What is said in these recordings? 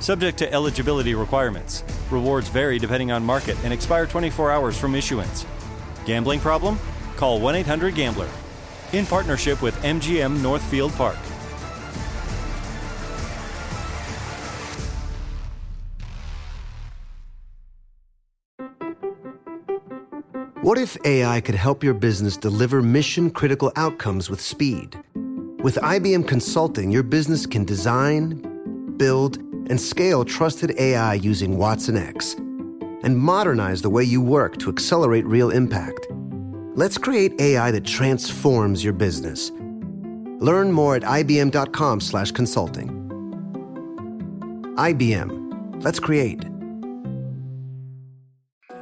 Subject to eligibility requirements. Rewards vary depending on market and expire 24 hours from issuance. Gambling problem? Call 1 800 Gambler. In partnership with MGM Northfield Park. What if AI could help your business deliver mission critical outcomes with speed? With IBM Consulting, your business can design, build, and scale trusted AI using watsonx and modernize the way you work to accelerate real impact. Let's create AI that transforms your business. Learn more at ibm.com/consulting. IBM. Let's create.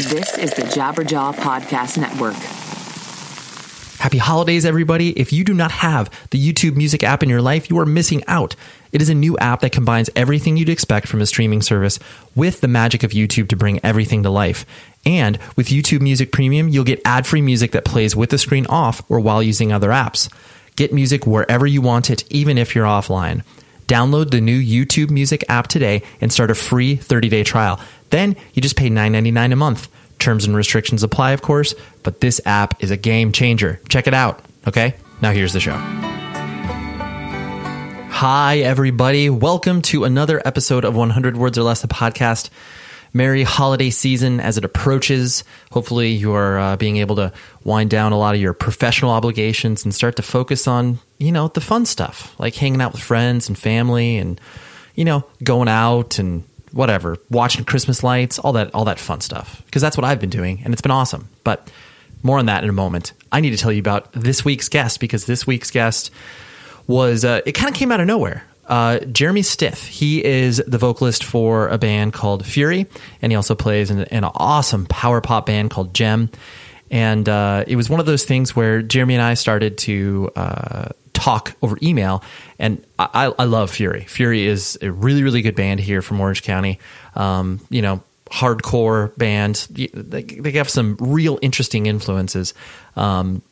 This is the Jabberjaw Podcast Network. Happy holidays, everybody. If you do not have the YouTube Music app in your life, you are missing out. It is a new app that combines everything you'd expect from a streaming service with the magic of YouTube to bring everything to life. And with YouTube Music Premium, you'll get ad free music that plays with the screen off or while using other apps. Get music wherever you want it, even if you're offline. Download the new YouTube Music app today and start a free 30 day trial. Then you just pay $9.99 a month. Terms and restrictions apply, of course, but this app is a game changer. Check it out. Okay, now here's the show. Hi, everybody. Welcome to another episode of 100 Words or Less, the podcast. Merry holiday season as it approaches. Hopefully, you're uh, being able to wind down a lot of your professional obligations and start to focus on, you know, the fun stuff like hanging out with friends and family and, you know, going out and whatever, watching Christmas lights, all that, all that fun stuff. Because that's what I've been doing, and it's been awesome. But more on that in a moment. I need to tell you about this week's guest because this week's guest was uh, it kind of came out of nowhere. Uh, Jeremy Stith. He is the vocalist for a band called Fury, and he also plays in, in an awesome power pop band called Gem. And uh, it was one of those things where Jeremy and I started to uh, talk over email. And I, I, love Fury. Fury is a really, really good band here from Orange County. Um, you know, hardcore band. They, they have some real interesting influences. Um,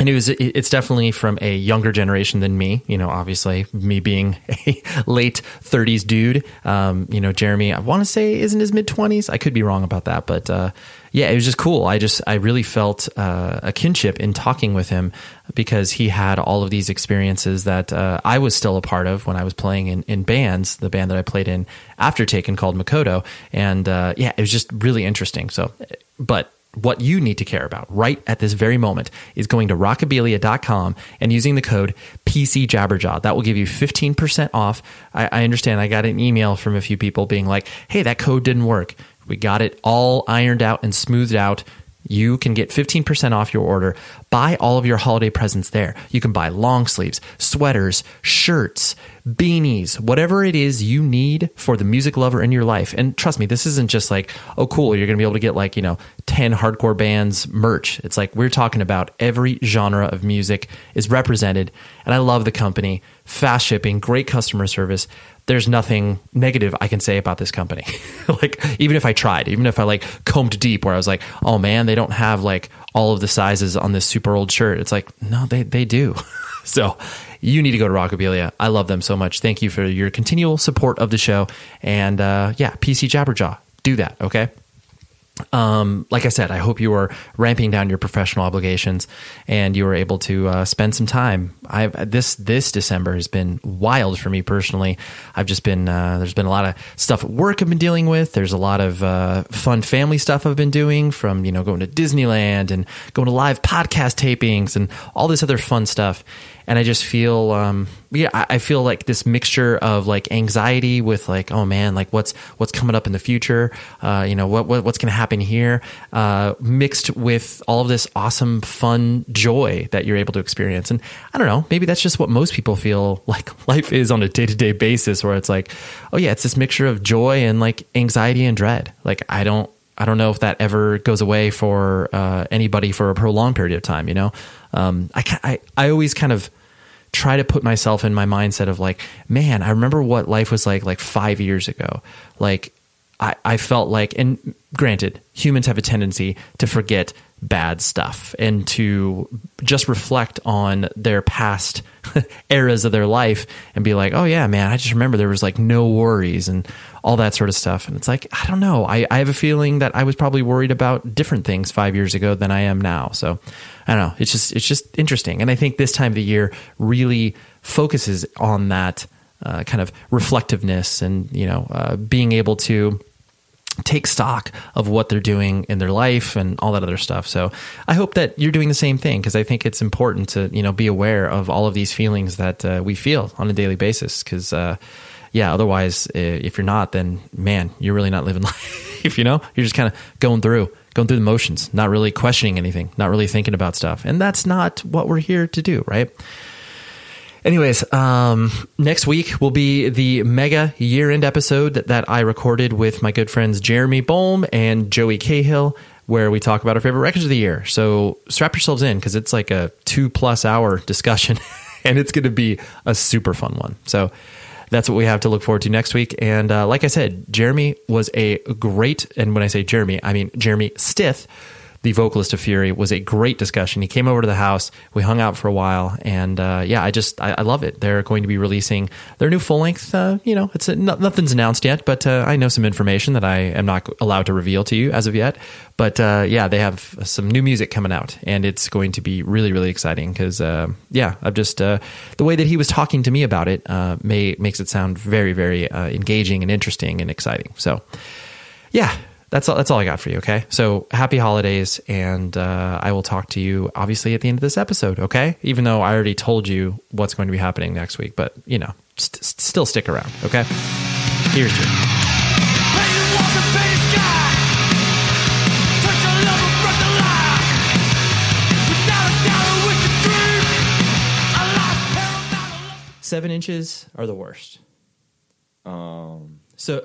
and it was it's definitely from a younger generation than me you know obviously me being a late 30s dude um, you know jeremy i want to say is in his mid 20s i could be wrong about that but uh, yeah it was just cool i just i really felt uh, a kinship in talking with him because he had all of these experiences that uh, i was still a part of when i was playing in, in bands the band that i played in after taken called makoto and uh, yeah it was just really interesting so but what you need to care about right at this very moment is going to rockabilia.com and using the code PCJabberjaw. That will give you 15% off. I, I understand I got an email from a few people being like, hey, that code didn't work. We got it all ironed out and smoothed out you can get 15% off your order. Buy all of your holiday presents there. You can buy long sleeves, sweaters, shirts, beanies, whatever it is you need for the music lover in your life. And trust me, this isn't just like, oh, cool, you're going to be able to get like, you know, 10 hardcore bands merch. It's like we're talking about every genre of music is represented. And I love the company, fast shipping, great customer service there's nothing negative I can say about this company. like even if I tried, even if I like combed deep where I was like, "Oh man, they don't have like all of the sizes on this super old shirt." It's like, "No, they they do." so, you need to go to Rockabilia. I love them so much. Thank you for your continual support of the show and uh yeah, PC Jabberjaw. Do that, okay? Um, like I said, I hope you are ramping down your professional obligations and you are able to uh, spend some time. I've this this December has been wild for me personally. I've just been uh, there's been a lot of stuff at work I've been dealing with. There's a lot of uh, fun family stuff I've been doing, from you know going to Disneyland and going to live podcast tapings and all this other fun stuff and I just feel, um, yeah, I, feel like this mixture of like anxiety with like, oh man, like what's what's coming up in the future, uh, you know, what, what what's to happen here, uh, mixed with all of this awesome, fun joy that you're able to experience. And I don't know, maybe that's just what most people feel like life is on a day to day basis, where it's like, oh yeah, it's this mixture of joy and like anxiety and dread. Like I don't I don't know if that ever goes away for uh, anybody for a prolonged period of time. You know, um, I, I I always kind of try to put myself in my mindset of like, man, I remember what life was like like five years ago. Like I, I felt like, and granted, humans have a tendency to forget bad stuff and to just reflect on their past eras of their life and be like, oh yeah, man, I just remember there was like no worries and all that sort of stuff. And it's like, I don't know. I, I have a feeling that I was probably worried about different things five years ago than I am now. So I don't know. It's just it's just interesting, and I think this time of the year really focuses on that uh, kind of reflectiveness and you know uh, being able to take stock of what they're doing in their life and all that other stuff. So I hope that you're doing the same thing because I think it's important to you know be aware of all of these feelings that uh, we feel on a daily basis because. Uh, yeah, otherwise, if you're not, then man, you're really not living life. you know, you're just kind of going through going through the motions, not really questioning anything, not really thinking about stuff. And that's not what we're here to do, right? Anyways, um, next week will be the mega year end episode that, that I recorded with my good friends Jeremy Bolm and Joey Cahill, where we talk about our favorite records of the year. So strap yourselves in because it's like a two plus hour discussion and it's going to be a super fun one. So that's what we have to look forward to next week. And uh, like I said, Jeremy was a great, and when I say Jeremy, I mean Jeremy Stith the vocalist of Fury, was a great discussion. He came over to the house, we hung out for a while, and uh, yeah, I just I, I, love it. They're going to be releasing their new full length. Uh, you know, it's a, nothing's announced yet, but uh, I know some information that I am not allowed to reveal to you as of yet. But uh, yeah, they have some new music coming out, and it's going to be really really exciting because uh, yeah, I've just uh, the way that he was talking to me about it may makes it sound very very engaging and interesting and exciting. So yeah that's all, that's all I got for you. Okay. So happy holidays. And uh, I will talk to you obviously at the end of this episode. Okay. Even though I already told you what's going to be happening next week, but you know, st- still stick around. Okay. Here's your. Seven inches are the worst. Um. So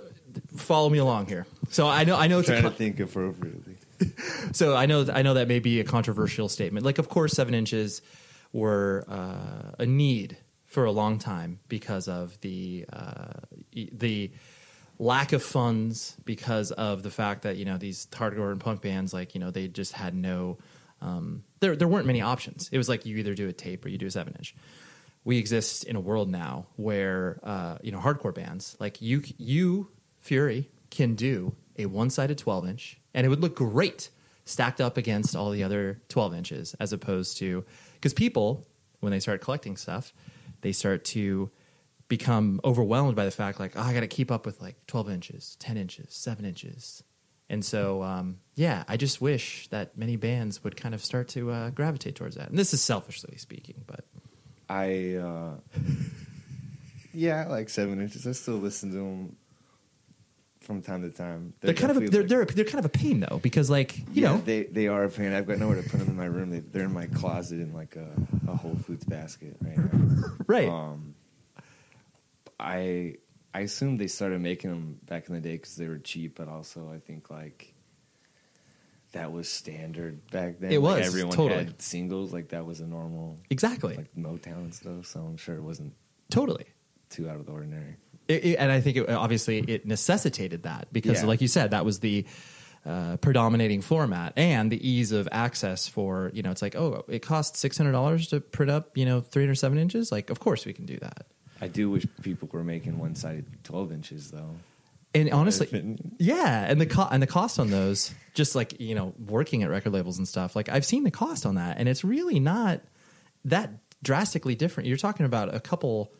follow me along here. So I know I know it's trying con- to think appropriately. so I know I know that may be a controversial statement. Like, of course, seven inches were uh, a need for a long time because of the uh, the lack of funds because of the fact that you know these hardcore and punk bands like you know they just had no um, there there weren't many options. It was like you either do a tape or you do a seven inch. We exist in a world now where uh, you know hardcore bands like you you Fury can do a one sided 12 inch, and it would look great stacked up against all the other 12 inches, as opposed to because people, when they start collecting stuff, they start to become overwhelmed by the fact like, oh, I got to keep up with like 12 inches, 10 inches, 7 inches. And so, um, yeah, I just wish that many bands would kind of start to uh, gravitate towards that. And this is selfishly speaking, but I uh, yeah, I like seven inches. I still listen to them from time to time. they're, kind of a, they're, like- they're they're kind of a pain though because like you yeah, know they they are a pain. I've got nowhere to put them in my room. They, they're in my closet in like a, a Whole Foods basket right now. right Um, I I assume they started making them back in the day because they were cheap, but also I think like that was standard back then. It Like, was, everyone totally. had singles like that was a normal exactly like Motown and stuff. So I'm sure it wasn't totally. too out of the ordinary. It, it- and I think it, obviously it necessitated that because, Yeah. like you said, that was the uh, predominating format and the ease of access for you know. It's like, oh, it costs six hundred dollars to print up you know three hundred seven inches. Like, of course we can do that. I do wish people were making one sided 12 inches though. And honestly, yeah, and the co- and the cost on those, just like you know, working at record labels and stuff. Like I've seen the cost on that, and it's really not that drastically different. You're talking about a couple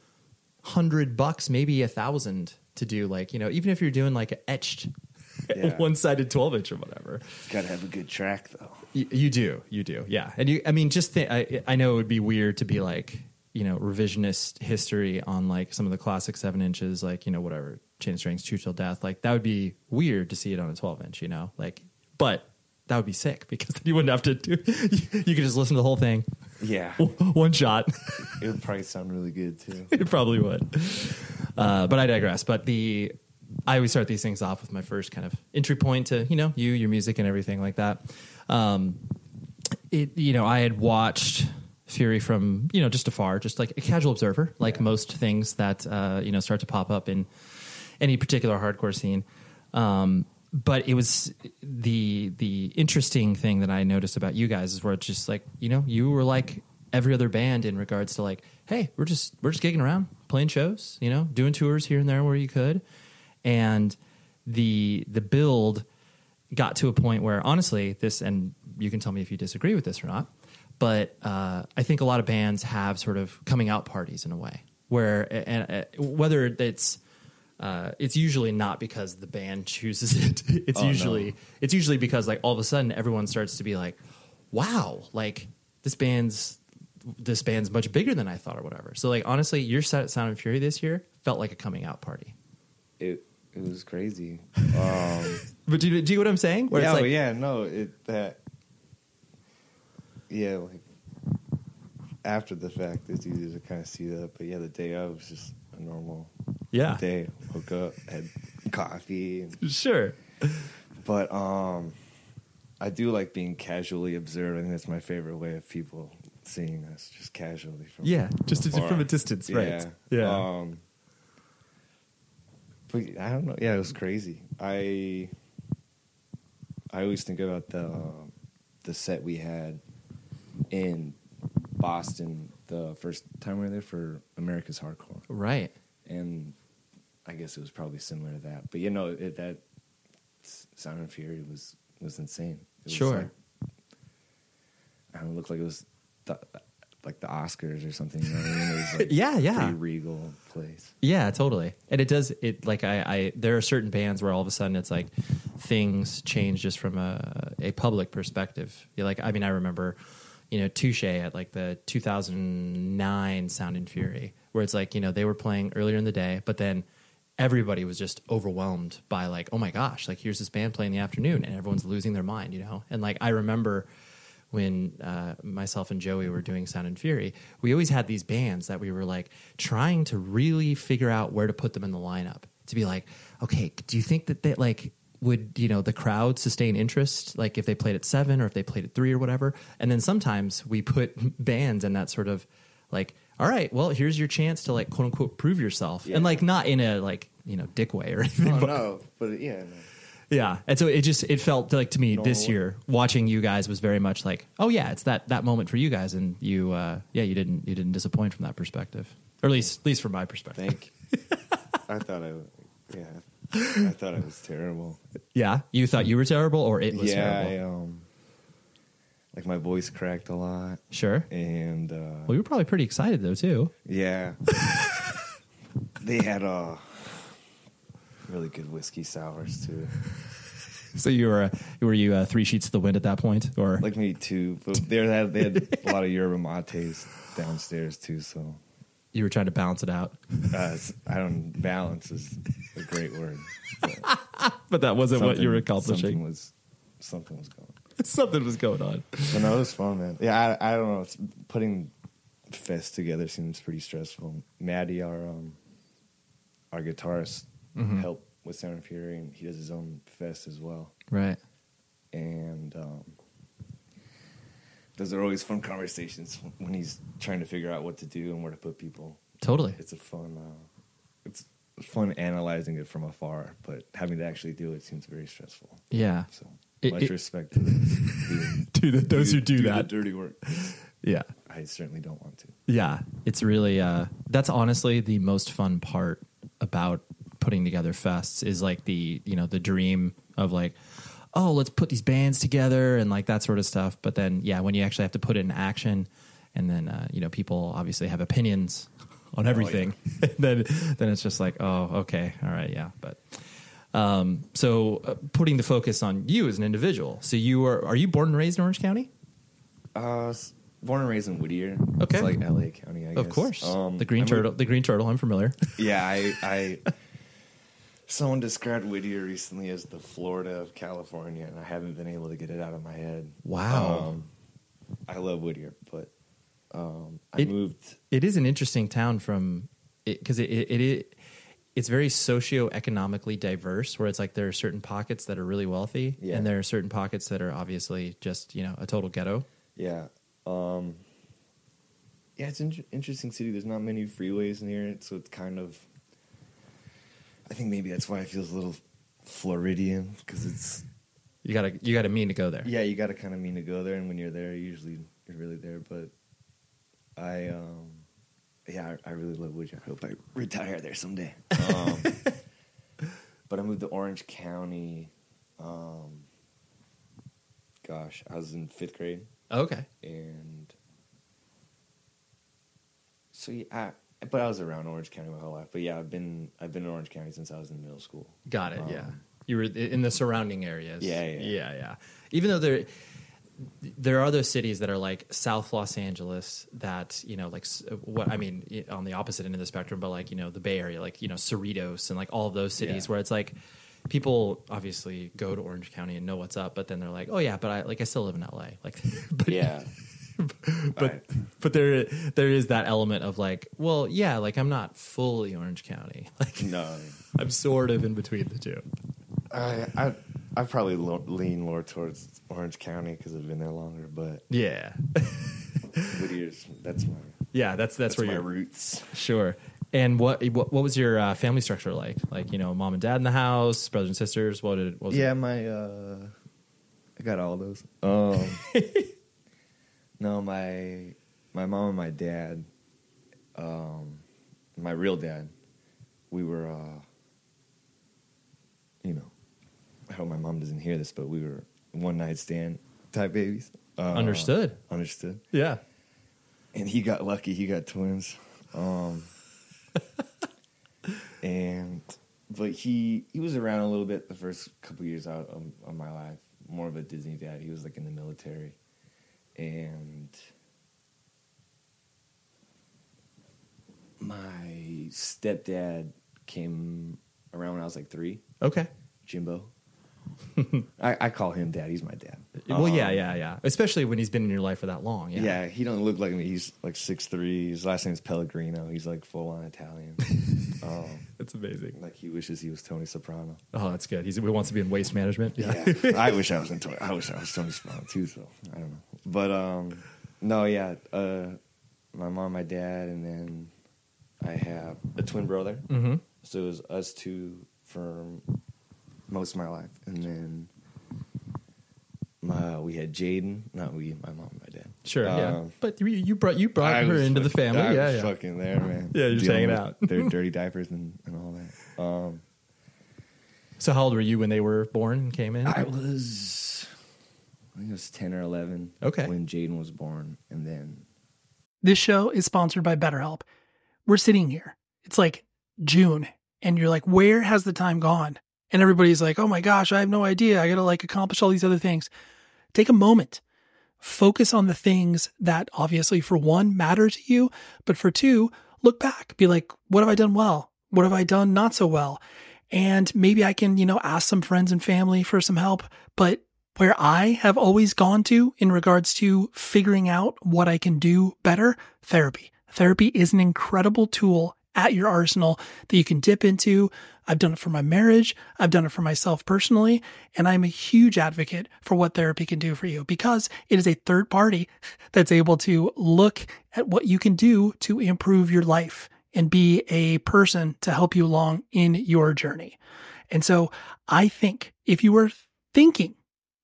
hundred bucks, maybe a thousand to do like you know, even if you're doing like a etched Yeah. one sided twelve inch or whatever. Got to have a good track though. You, you do, you do, yeah. And you, I mean, just think, I, I know it would be weird to be like, you know, revisionist history on like some of the classic seven inches, like you know, whatever, Chain of Strength, True Till Death. Like that would be weird to see it on a twelve inch, you know, like, but that would be sick because then you wouldn't have to do. You could just listen to the whole thing, Yeah. one shot. it would probably sound really good too. it probably would. Uh, but I digress. But the I always start these things off with my first kind of entry point to you know you, your music, and everything like that. Um, it you know I had watched Fury from you know just afar, just like a casual observer, like most things that uh, you know start to pop up in any particular hardcore scene. Um, but it was the the interesting thing that I noticed about you guys is where it's just like you know you were like every other band in regards to like hey we're just we're just gigging around playing shows you know doing tours here and there where you could. And the the build got to a point where honestly this and you can tell me if you disagree with this or not but uh, i think a lot of bands have sort of coming out parties in a way where and, whether it's uh, it's usually not because the band chooses it it's Oh, no. usually it's usually because like all of a sudden everyone starts to be like wow like this band's this band's much bigger than i thought or whatever so like honestly your set at sound and fury this year felt like a coming out party It it was crazy. Um, but do you, do you know what i'm saying where yeah, like yeah, no, it that yeah, like after the fact, it's easy to kind of see that. But yeah, the day I was just a normal yeah day. Woke up, had coffee, and, sure but um, I do like being casually observed. I think that's my favorite way of people seeing us, just casually from Yeah, just afar. from a distance, right. Yeah, Yeah. Um, but I don't know. Yeah, it was crazy. I I always think about the the set we had in Boston the first time we were there for America's Hardcore, right and I guess it was probably similar to that. But you know, it, that Sound and Fury was was insane. It was Sure. like- I don't know, it looked like it was the, like the Oscars or something. You know I mean? It was like Yeah, yeah. pretty regal place. Yeah, totally. And it does it like I, I there are certain bands where all of a sudden it's like things change just from a a public perspective. You're like I mean I remember you know Touche at like the 2009 Sound and Fury where it's like you know they were playing earlier in the day but then everybody was just overwhelmed by like oh my gosh like here's this band playing in the afternoon and everyone's losing their mind you know and like I remember when uh, myself and Joey were doing Sound and Fury, we always had these bands that we were like trying to really figure out where to put them in the lineup. To be like, okay, do you think that they like would you know the crowd sustain interest like if they played at seven or if they played at three or whatever? And then sometimes we put bands in that sort of like, all right, well here's your chance to like quote unquote prove yourself, Yeah. and like not in a like you know dick way or anything. Oh but- no, but yeah, no. yeah, and so it just it felt like to me No. this year watching you guys was very much like, oh yeah, it's that that moment for you guys, and you uh, yeah you didn't you didn't disappoint from that perspective, or at least at least from my perspective. thank. you. I thought I, would yeah, I thought it was terrible. Yeah, you thought you were terrible, or it was terrible. yeah, I, um, like my voice cracked a lot, Sure. and uh, Well, you were probably pretty excited though too. Yeah. they had uh really good whiskey sours too. So you were uh, were you uh, three sheets to the wind at that point, or like me too, But they had they had a lot of yerba mates downstairs too. So you were trying to balance it out? uh, I don't balance is a great word. But But that wasn't what you were something- Something accomplishing. was something was going. Something was going on. But no, it was fun, man. Yeah, I, I don't know. It's, putting fest together seems pretty stressful. Maddie, our um, our guitarist, Mhm. helped with Sound and Fury, and he does his own fest as well. Right. And um, those are always fun conversations when he's trying to figure out what to do and where to put people. Totally. It's a fun. Uh, it's fun analyzing it from afar, but having to actually do it seems very stressful. Yeah. So It- much it- respect to those, who To the- those who do the that. dirty work. Yeah. I certainly don't want to. Yeah, it's really uh that's honestly the most fun part about putting together fests is like the, you know, the dream of like oh, let's put these bands together and like that sort of stuff, but then yeah, when you actually have to put it in action and then uh you know, people obviously have opinions on everything. then then it's just like, oh, okay. All right, yeah, but um so uh, putting the focus on you as an individual. So you are are you born and raised in Orange County? Uh, born and raised in Whittier. Okay. It's like L.A. County, I guess. Of course. Um, the green I moved- turtle, the green turtle, I'm familiar. Yeah, I, I. Someone described Whittier recently as the Florida of California, and I haven't been able to get it out of my head. Wow. Um, I love Whittier, but um, I It- moved. It is an interesting town from because it, it, it, it it's very socioeconomically diverse. Where it's like there are certain pockets that are really wealthy, Yeah. and there are certain pockets that are obviously just you know a total ghetto. Yeah. Um, yeah, it's an interesting city. There's not many freeways near it, so it's kind of. I think maybe that's why it feels a little Floridian because it's You gotta you gotta mean to go there. Yeah, you got to kind of mean to go there, and when you're there, usually you're really there. But I, um, yeah, I, I really love Whittier. I hope I retire there someday. Um, but I moved to Orange County. Um, gosh, I was in fifth grade, Okay. and so yeah, but I was around Orange County my whole life. But yeah, I've been I've been in Orange County since I was in middle school. Got it. Um, yeah, you were in the surrounding areas. Yeah, yeah. yeah, yeah. Even though there, there are those cities that are like South Los Angeles that you know, like what I mean on the opposite end of the spectrum, but like you know the Bay Area, like you know Cerritos and like all of those cities Yeah. where it's like people obviously go to Orange County and know what's up, but then they're like, oh yeah, but I like I still live in LA, like. but, Yeah. but but there there is that element of like, well, yeah, like I'm not fully Orange County, like No, I'm sort of in between the two. I I I probably lo- lean more towards Orange County because I've been there longer, but Yeah. Whittier's that's my Yeah, that's that's, That's where my your roots. Sure. And what what, what was your uh, family structure like? Like you know, mom and dad in the house, brothers and sisters. What did what was yeah It? my uh I got all those. Um, no, my my mom and my dad, um, my real dad, we were uh, you know, I hope my mom doesn't hear this, but we were one night stand type babies. Uh, Understood. Understood. Yeah. and he got lucky. He got twins. Um, and but he he was around a little bit the first couple years out of, of my life. More of a Disney dad. He was like in the military, and my stepdad came around when I was like three. Okay. Jimbo. I, I call him dad. He's my dad. well, yeah, Um, yeah, yeah. Especially when he's been in your life for that long. Yeah. Yeah. he don't look like me. He's like six three. His last name's Pellegrino. He's like full on Italian. um, That's amazing. like he wishes he was Tony Soprano. Oh, that's good. He's, he wants to be in waste management. Yeah, I wish I was in Tony. I wish I was Tony Soprano too. So I don't know. But um, no, yeah. Uh, my mom, my dad, and then I have a twin brother. Mm-hmm. So it was us two for most of my life, and then my we had Jaden. Not we, my mom, and my dad. Sure. yeah. Um, But you, you brought you brought I her was into the family. I yeah, was yeah. fucking there, man. Yeah, you're just hanging out. Their dirty diapers and, and all that. Um, So how old were you when they were born and came in? I was, I think it was ten or eleven. Okay. when Jaden was born, and then This show is sponsored by BetterHelp. We're sitting here. It's like June, and you're like, where has the time gone? And everybody's like, oh my gosh, I have no idea. I got to like accomplish all these other things. Take a moment, focus on the things that obviously, for one, matter to you, but for two, look back, be like, what have I done well? What have I done not so well? And maybe I can, you know, ask some friends and family for some help. But where I have always gone to in regards to figuring out what I can do better, therapy. Therapy is an incredible tool at your arsenal that you can dip into. I've done it for my marriage. I've done it for myself personally. And I'm a huge advocate for what therapy can do for you because it is a third party that's able to look at what you can do to improve your life and be a person to help you along in your journey. And so I think if you were thinking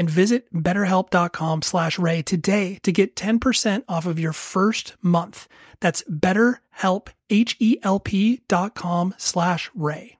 and visit betterhelp.com slash ray today to get 10% off of your first month. That's betterhelp, slash ray.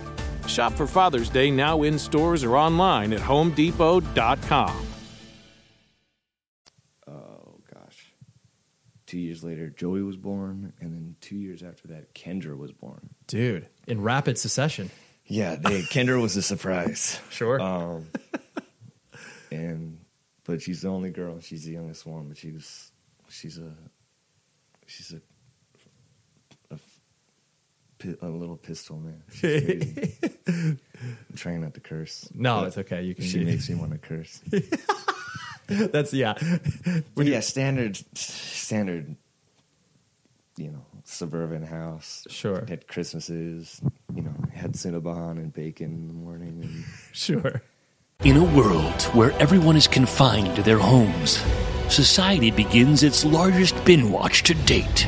Shop for Father's Day now in stores or online at homedepot.com. Oh gosh. Two years later, Joey was born, and then two years after that, Kendra was born. Dude, in rapid succession. Yeah, they, Kendra was a surprise. Sure. Um, and but she's the only girl. She's the youngest one, but she was she's a she's a a, pi- a little pistol man. She's crazy. I'm trying not to curse. No, it's okay. You can She makes me want to curse. That's yeah. But yeah, standard, standard. You know, suburban house. Sure. Had Christmases. You know, had Cinnabon and bacon in the morning. And Sure. In a world where everyone is confined to their homes, society begins its largest bin watch to date.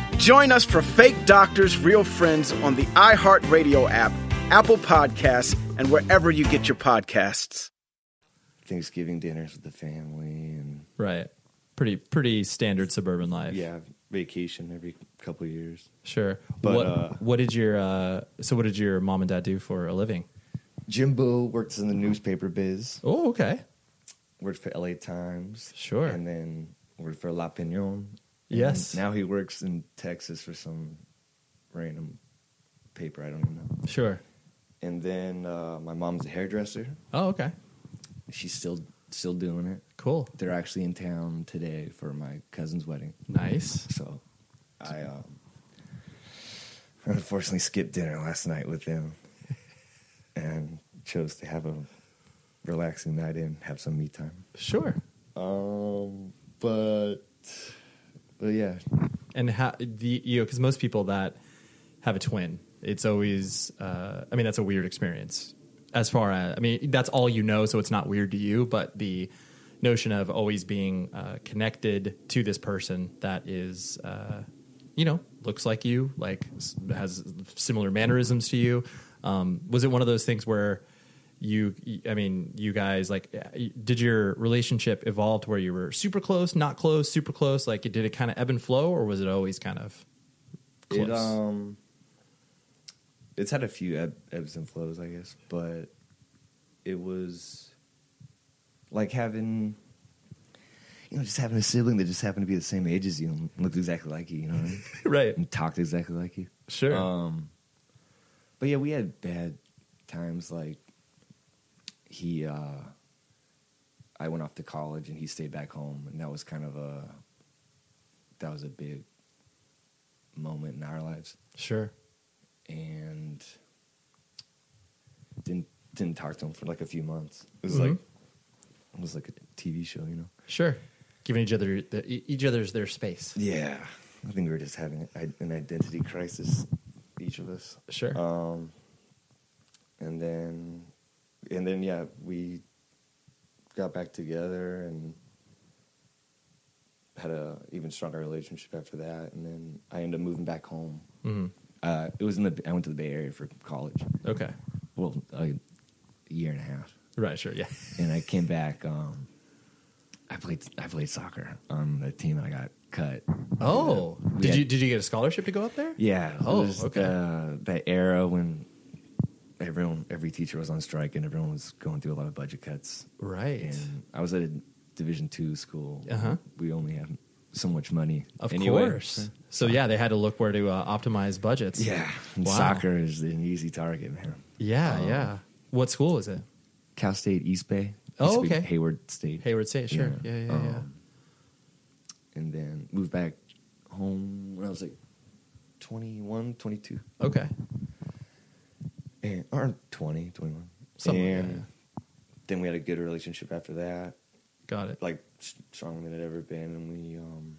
Join us for Fake Doctors, Real Friends on the iHeartRadio app, Apple Podcasts, and wherever you get your podcasts. Thanksgiving dinners with the family and Right. Pretty pretty standard suburban life. yeah, vacation every couple of years. Sure. But, what uh, what did your uh so what did your mom and dad do for a living? Jimbo works in the newspaper biz. Oh, okay. Worked for LA Times. Sure. And then worked for La Opinión. Yes. Now he works in Texas for some random paper. I don't even know. Sure. And then uh, my mom's a hairdresser. Oh, okay. She's still still doing it. Cool. They're actually in town today for my cousin's wedding. Nice. So I um, unfortunately skipped dinner last night with them and chose to have a relaxing night and have some me time. Sure. Um, but but yeah, And how the you know because most people that have a twin, it's always uh, I mean that's a weird experience. As far as I mean, that's all you know, so it's not weird to you. But the notion of always being uh, connected to this person that is, uh, you know, looks like you, like has similar mannerisms to you. Um, was it one of those things where you, I mean, you guys like, did your relationship evolve to where you were super close, not close, super close? Like, did it kind of ebb and flow, or was it always kind of close? it um, it's had a few eb- ebbs and flows, I guess, but it was like having. You know, just having a sibling that just happened to be the same age as you and looked exactly like you, you know what I mean? right. And talked exactly like you. Sure. Um, but yeah, we had bad times. Like he, uh, I went off to college and he stayed back home, and that was kind of a that was a big moment in our lives. Sure. And didn't didn't talk to him for like a few months. It was Mhm. like it was like a TV show, you know. Sure. Giving each other the, each other's their space. Yeah, I think we were just having an identity crisis, each of us. Sure. Um, and then, and then, yeah, we got back together and had a even stronger relationship after that. And then I ended up moving back home. hmm Uh, it was in the I went to the Bay Area for college. Okay. Well, a year and a half, Right. Sure. Yeah. and I came back. Um, I played I played soccer on the team, and I got cut. Oh, did had- you did you get a scholarship to go up there? Yeah. Oh, was okay. The, that era when everyone, every teacher was on strike and everyone was going through a lot of budget cuts. Right. And I was at a Division two school. Uh-huh. We only have so much money. Of anyway. course. So yeah, they had to look where to uh, optimize budgets. Yeah. Wow. Soccer is an easy target, man. Yeah. Um, yeah. What school is it? Cal State East Bay. Oh, okay. Hayward State. Hayward State. Sure. Yeah. Yeah. Yeah. Um, And then moved back home when I was like 21, 22. Okay. And or 20 21 Something like and that, yeah. then we had a good relationship after that. Got it. like stronger than it ever been. And we um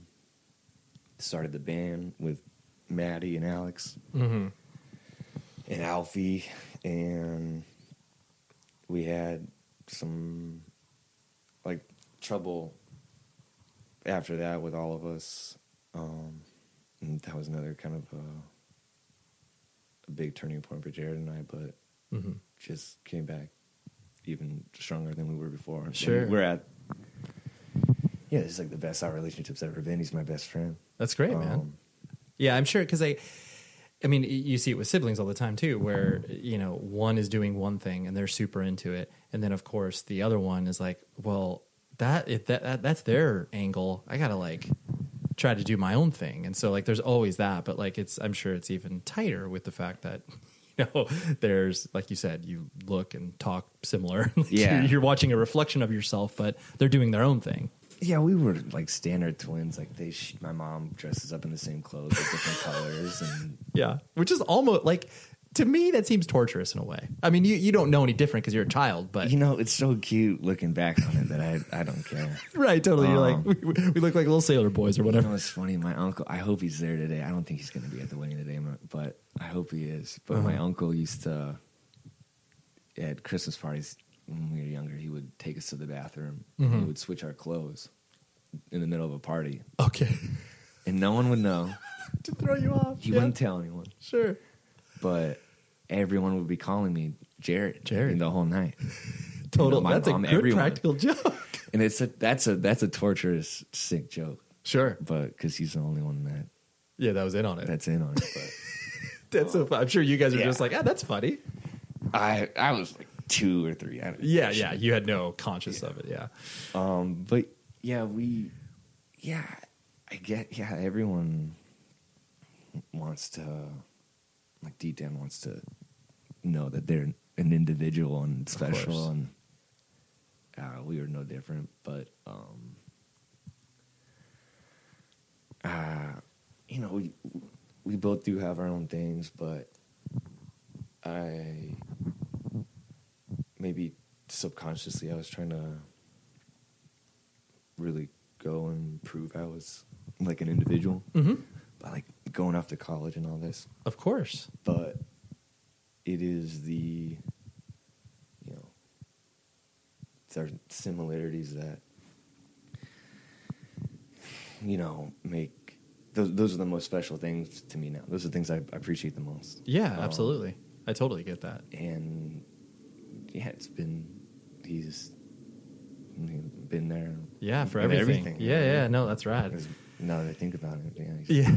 started the band with maddie and alex. Mm-hmm. and alfie. And we had some like trouble after that with all of us. Um and that was another kind of a big turning point for jared and i but Mm-hmm. just came back even stronger than we were before. And Sure. we're at yeah, this is like the best our relationship's ever been. He's my best friend. That's great, man. Um, Yeah, I'm sure because I, I mean, you see it with siblings all the time too, where you know one is doing one thing and they're super into it, and then of course the other one is like, well, that if that, that that's their angle, I gotta like try to do my own thing, and so like there's always that, but like it's I'm sure it's even tighter with the fact that. You know, there's like you said, you look and talk similar. Like, Yeah. you're, you're watching a reflection of yourself, but they're doing their own thing. Yeah, we were like standard twins. Like they, sh- my mom dresses up in the same clothes with different colors, and Yeah, which is almost like to me that seems torturous in a way. I mean, you, you don't know any different because you're a child, but You know, it's so cute looking back on it that I I don't care. right, totally. You're Um, like we, we look like little sailor boys or You whatever. know, it's funny. My uncle. I hope he's there today. I don't think he's going to be at the wedding today, but I hope he is. But my Uh-huh. uncle used to at Christmas parties when we were younger. He would take us to the bathroom. and Mhm. He would switch our clothes in the middle of a party, Okay, and no one would know. to throw you off. He yeah. wouldn't tell anyone, Sure. but everyone would be calling me Jared. Jared. the whole night. Total. my that's a good everyone. practical joke. And it's a that's a that's a torturous sick joke, Sure. but because he's the only one that Yeah, that was in on it. that's in on it. But That's so. Fun. I'm sure you guys are Yeah. just like, ah, that's funny. I I was like two or three. I don't Yeah, yeah. You had no conscious of it. Yeah. Um, but yeah, we, yeah, I get, yeah, everyone wants to, like deep down wants to know that they're an individual and special, and uh, we were no different. But, um, uh, you know, we we both do have our own things, but I maybe subconsciously I was trying to really go and prove I was like an individual Mm-hmm. by like going off to college and all this. Of course. But it is the you know there are similarities that you know make those those are the most special things to me now. Those are the things I, I appreciate the most. Yeah, Um, absolutely. I totally get that. and yeah, it's been he's been there. Yeah, for with everything. Yeah, yeah. No, that's right. Because Now that I think about it, yeah,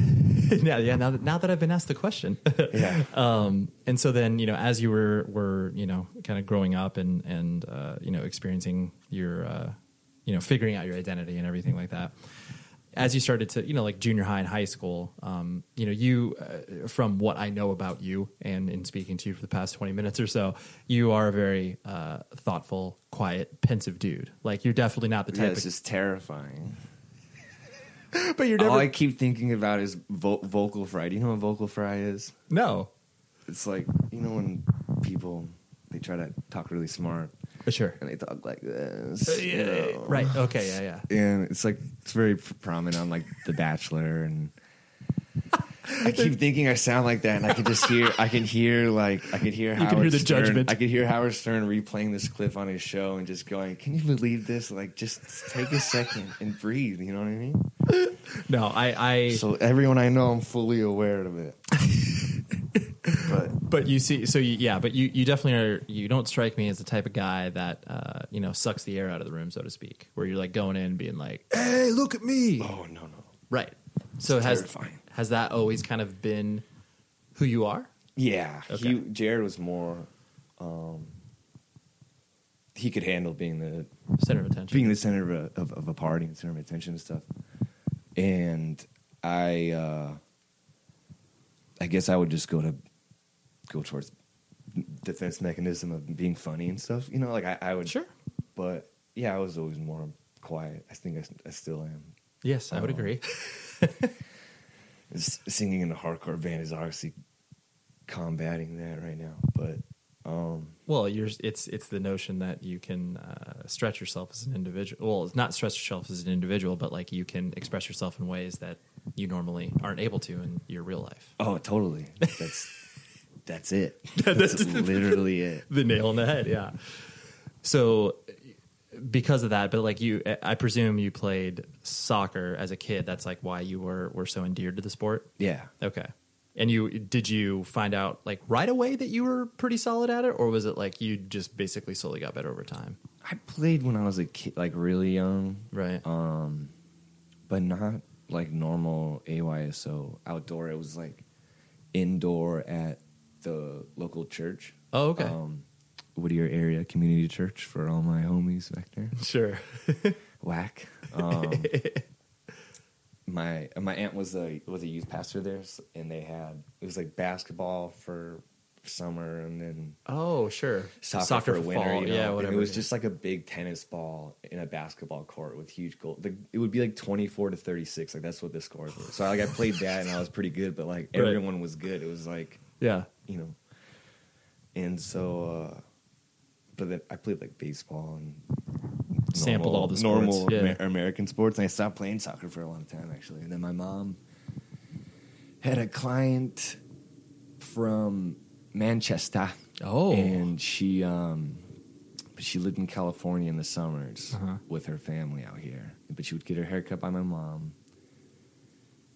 Yeah, yeah, yeah. Now that now that I've been asked the question, Yeah. Um, and so then you know, as you were were you know kind of growing up and and uh, you know experiencing your uh, you know figuring out your identity and everything like that. As you started to, you know, like junior high and high school, um, you know, you, uh, from what I know about you and in speaking to you for the past 20 minutes or so, you are a very uh, thoughtful, quiet, pensive dude. Like, you're definitely not the yeah, type it's of. just terrifying. but you're All. I keep thinking about is vo- vocal fry. Do you know what vocal fry is? no. It's like you know when people they try to talk really smart For Sure. and they talk like this, uh, you know? Right. Okay. Yeah. Yeah. and it's like it's very prominent on like The Bachelor, and I keep thinking I sound like that, and I can just hear, I can hear like I could hear can Howard hear the Stern, judgment. I could hear Howard Stern replaying this clip on his show and just going, "Can you believe this? Like, just take a second and breathe." You know what I mean? No, I. I So everyone I know, I'm fully aware of it. but But you see, so you, yeah, but you, you definitely are. You don't strike me as the type of guy that uh, you know sucks the air out of the room, so to speak. Where you're like going in and being like, "Hey, look at me!" oh no, no, Right. So has terrifying. Has that always kind of been who you are? yeah. Okay. He Jared was more. um He could handle being the Center of attention. being the center of a, of, of a party and center of attention and stuff. And I, uh, I guess I would just go to go towards defense mechanism of being funny and stuff. You know, like I, I would. Sure. But yeah, I was always more quiet. I think I still am. Yes, I would Oh. agree. Singing in a hardcore band is obviously combating that right now. But um, Well, you're it's it's the notion that you can uh, stretch yourself as an individual. Well, not stretch yourself as an individual, but like you can express yourself in ways that you normally aren't able to in your real life. oh, totally. That's that's it. That's literally it. the nail on the head. Yeah. So because of that, but like you, I presume you played soccer as a kid. That's like why you were were so endeared to the sport. Yeah. Okay. And you did you find out like right away that you were pretty solid at it, or was it like you just basically slowly got better over time? I played when I was a kid, like really young, Right. um, but not like normal AYSO outdoor. It was like indoor at the local church. oh, okay. Um, Whittier area community church for all my homies back there. sure. Whack. Um, my my aunt was a was a youth pastor there, and they had it was like basketball for summer, and then Oh, sure. soccer, for winter. fall. you know? Yeah, And it was just like a big tennis ball in a basketball court with huge goal. The, it would be like twenty four to thirty six. Like that's what the scores were. So like I played that and I was pretty good, but like Right. everyone was good. It was like yeah. you know, and so, uh, but then I played like baseball and Sampled all the sports, normal yeah. Amer- American sports. And I stopped playing soccer for a long time actually. And then my mom had a client from Manchester. Oh. and she um, she lived in California in the summers Uh-huh. with her family out here. But she would get her hair cut by my mom.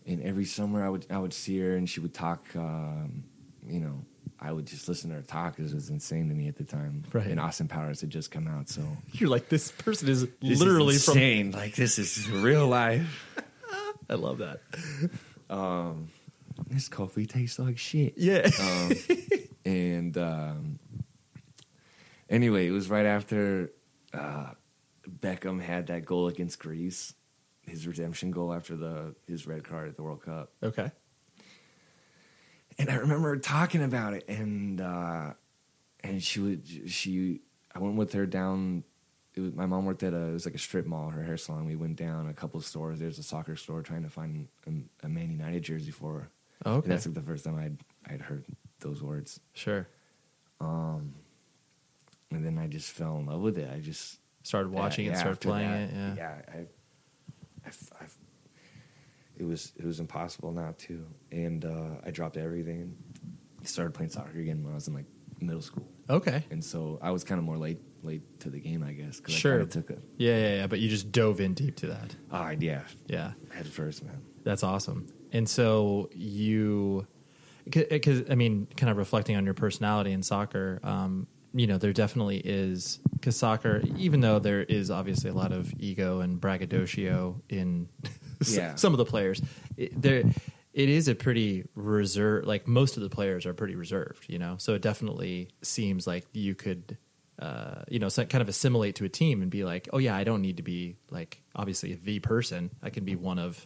And every summer I would I would see her and she would talk. Um, you know, I would just listen to her talk because it was insane to me at the time. Right. And Austin Powers had just come out, so You're like this person is this literally is insane. Like this is real life. I love that. Um, this coffee tastes like shit. Yeah. Um, and um, anyway, it was right after uh, Beckham had that goal against Greece, his redemption goal after the his red card at the World Cup. okay. And I remember talking about it, and uh, and she would she I went with her down. It was, my mom worked at a it was like a strip mall, her hair salon. We went down a couple of stores. There's a soccer store trying to find a, a Man United jersey for her. Oh, And okay. that's like the first time I'd I'd heard those words. Sure. Um, and then I just fell in love with it. I just Started watching it, started playing that, it. Yeah. yeah. I, I've, I've, it was it was impossible not to. and uh, I dropped everything. and Started playing soccer again when I was in like middle school, Okay. and so I was kind of more late late to the game, I guess. Cause Sure. I took a Yeah, yeah, yeah. But you just dove in deep to that. ah yeah Yeah. head first, man. That's awesome. And so you, because I mean, kind of reflecting on your personality in soccer, um, you know, there definitely is because soccer, even though there is obviously a lot of ego and braggadocio in Yeah. some of the players, it, there it is a pretty reserved. Like most of the players are pretty reserved, you know. So it definitely seems like you could. Uh, you know, kind of assimilate to a team and be like, oh yeah, I don't need to be like obviously the person. I can be one of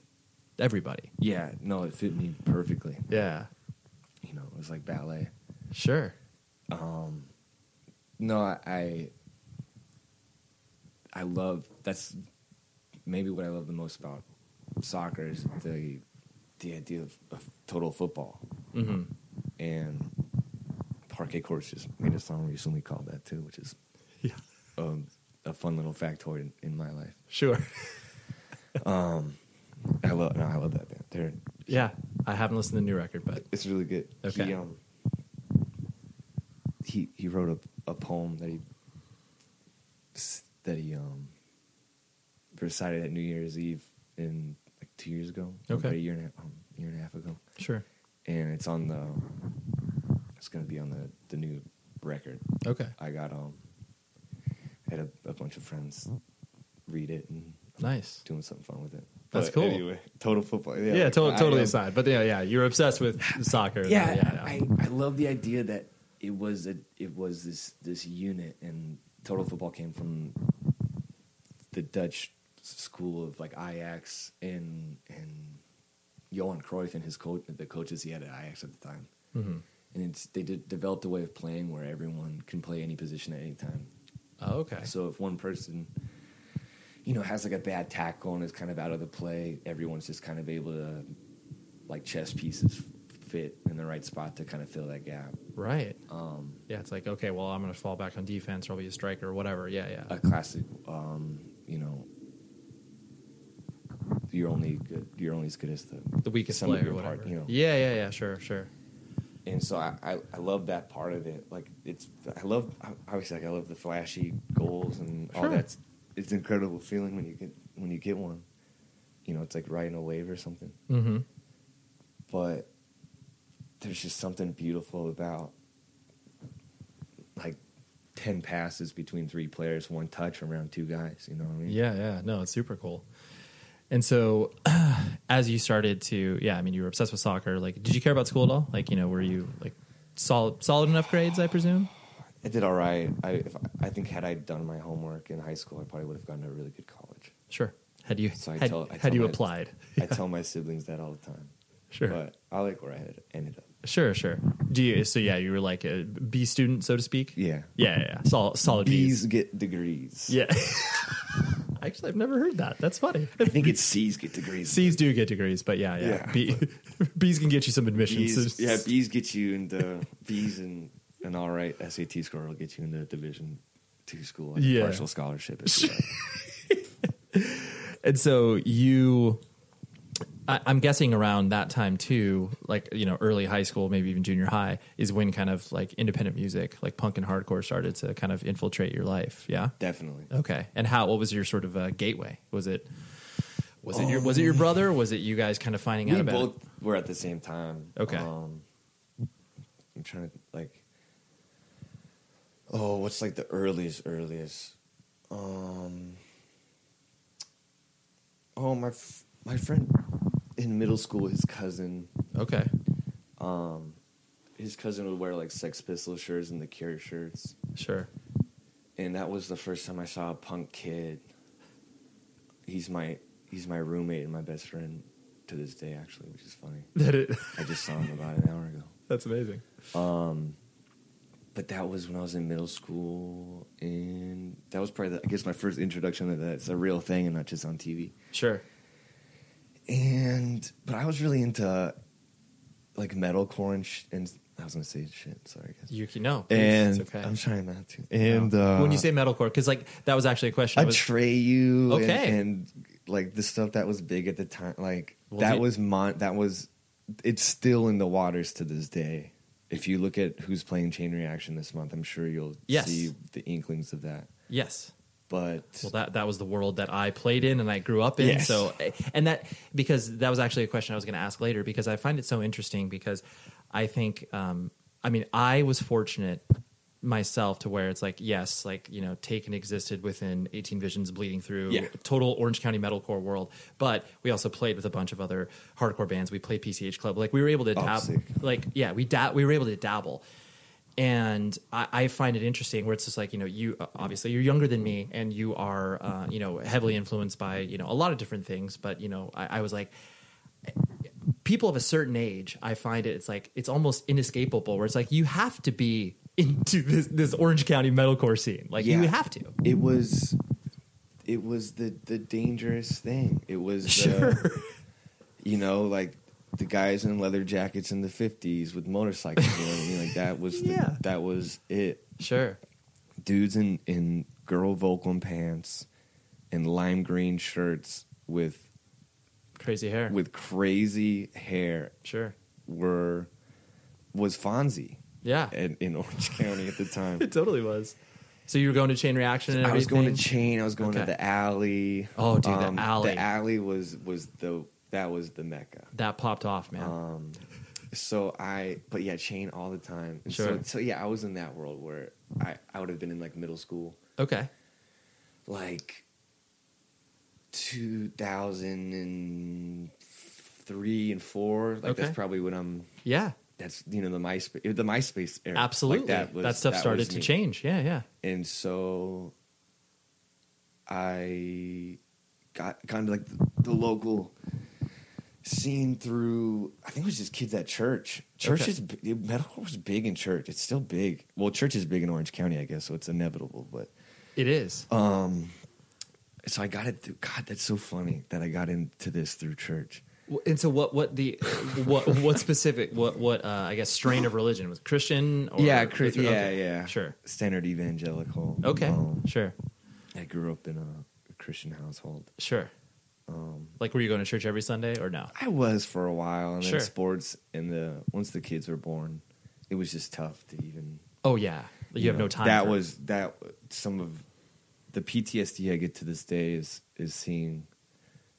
everybody. Yeah, no, it fit me perfectly. Yeah, You know, it was like ballet. sure. Um, no, I, I, I love that's maybe what I love the most about soccer is the the idea of, of total football. hmm And Parquet Courts just made a song recently called that too, which is Yeah, um, a fun little factoid in, in my life. sure. Um, I love no, I love that band. They're Yeah, I haven't listened to the new record, but it's really good. Okay. He, um, he he wrote a, a poem that he that he um recited at New Year's Eve in two years ago. Okay. about a year and a, um, year and a half ago, sure. and it's on the it's gonna be on the the new record. Okay, I got um had a, a bunch of friends read it and nice. doing something fun with it. That's But cool. Anyway, total football. Yeah, Yeah, like, to- totally am- aside, but yeah, yeah, you're obsessed with soccer. yeah, yeah, I, I love the idea that it was a it was this this unit and total football came from the Dutch school of like Ajax and and Johan Cruyff and his coach the coaches he had at Ajax at the time. Mhm. And it's they did, developed a way of playing where everyone can play any position at any time. Oh, okay. So if one person, you know, has like a bad tackle and is kind of out of the play, everyone's just kind of able to, like chess pieces, fit in the right spot to kind of fill that gap. Right. Um, Yeah, it's like okay, well, I'm going to fall back on defense, or I'll be a striker, or whatever. Yeah, yeah. a classic, um, you know, you're only good. You're only as good as the the weakest of player, or your whatever. part, you know. Yeah, yeah, yeah. Sure, sure. and so I, I, I love that part of it. Like it's I love obviously like I love the flashy goals and all Sure. that. It's an incredible feeling when you get when you get one. You know, it's like riding a wave or something. Mm-hmm. But there's just something beautiful about like ten passes between three players, one touch around two guys. You know what I mean? Yeah, yeah. No, it's super cool. And so, as you started to, yeah, I mean, you were obsessed with soccer. Like, did you care about school at all? Like, you know, were you like solid, solid enough grades? I presume. I did all right. I if, I think had I done my homework in high school, I probably would have gone to a really good college. Sure. Had you So I had, tell, I had you my- applied? I tell my siblings that all the time. Sure. But I like where I had ended up. Sure, sure. Do you? So yeah, you were like a B student, so to speak. Yeah. Yeah, yeah. Solid, solid B's B's. get degrees. Yeah. Actually, I've never heard that. That's funny. I think it's C's get degrees. C's do get degrees, but yeah, yeah. Yeah, B, B's can get you some admissions. B's, yeah, B's get you into B's and an all right SAT score will get you into Division two school, like Yeah. a partial scholarship. If you like. And so you, I, I'm guessing around that time too, like you know, early high school, maybe even junior high, is when kind of like independent music, like punk and hardcore, started to kind of infiltrate your life. Yeah, Definitely. Okay. And how? What was your sort of uh, gateway? Was it? Was it your Was it your brother? Was it you guys kind of finding out about? we both it? were at the same time. Okay. Um, I'm trying to like. Oh, what's like the earliest earliest? Um. Oh my, f- my friend in middle school, his cousin. Okay. Um, his cousin would wear like Sex Pistol shirts and the Cure shirts, Sure. and that was the first time I saw a punk kid. He's my he's my roommate and my best friend to this day, actually, which is funny. That it. I just saw him about an hour ago. That's amazing. Um, but that was when I was in middle school, and that was probably, the, I guess, my first introduction to that. It's a real thing and not just on TV. Sure. And but I was really into like metalcore and, sh- and I was gonna say shit. Sorry, guys. You can know. and it's okay. I'm trying not to. And No. uh, when you say metalcore, because like that was actually a question. I was- Atreyu, Okay. and, and like the stuff that was big at the time, like Well, that was mon- that was it's still in the waters to this day. If you look at who's playing Chain Reaction this month, I'm sure you'll Yes. see the inklings of that. yes. But Well, that that was the world that I played in and I grew up in. Yes. So, and that because that was actually a question I was going to ask later because I find it so interesting because I think, um, I mean, I was fortunate myself to where it's like, yes, like you know, Taken existed within 18 Visions, bleeding through Yeah. total Orange County metalcore world, but we also played with a bunch of other hardcore bands. We played PCH Club, like we were able to Oh, dabble, like yeah, we da- we were able to dabble and I, I find it interesting where it's just like you know you obviously you're younger than me and you are uh, you know heavily influenced by you know a lot of different things but you know I, I was like people of a certain age I find it it's like it's almost inescapable where it's like you have to be into this this Orange County metalcore scene like you have to it was it was the the dangerous thing. It was Sure. the, you know like the guys in leather jackets in the 50s with motorcycles you know what I mean like that was the, Yeah. that was it sure dudes in in girl Volcom pants and lime green shirts with crazy hair with crazy hair sure were was Fonzie yeah in, in Orange County at the time. it totally was so you were going to Chain Reaction and I was going to? Chain. I was going Okay. to the alley. Oh, dude, the Um, alley. The alley was was the that was the mecca. that popped off man Um, so I, but yeah, Chain all the time. And Sure. So, so yeah, I was in that world where I I would have been in like middle school, okay like two thousand and three and four. Like Okay. that's probably when I'm. yeah That's you know the MySpace the MySpace era. absolutely Like, that, was- stuff that started to me. change yeah yeah and so I got kind of like the, the local scene through. I think it was just kids at church. Church Okay. is metalcore was big in church. It's still big. Well, church is big in Orange County, I guess, so it's inevitable. But it is um, so I got it. Through, God, that's so funny that I got into this through church. And so, what? What the? What? What specific? What? What? Uh, I guess strain of religion was Christian? Or yeah, Chris, Lutheran? yeah, Okay. yeah. Sure. Standard evangelical. Okay. Um, sure. I grew up in a Christian household. Sure. Um, Like, were you going to church every Sunday or no? I was for a while, and Sure. then sports. And the once the kids were born, it was just tough to even. Oh yeah, you, have know, no time. That was that. Some of the PTSD I get to this day is is seeing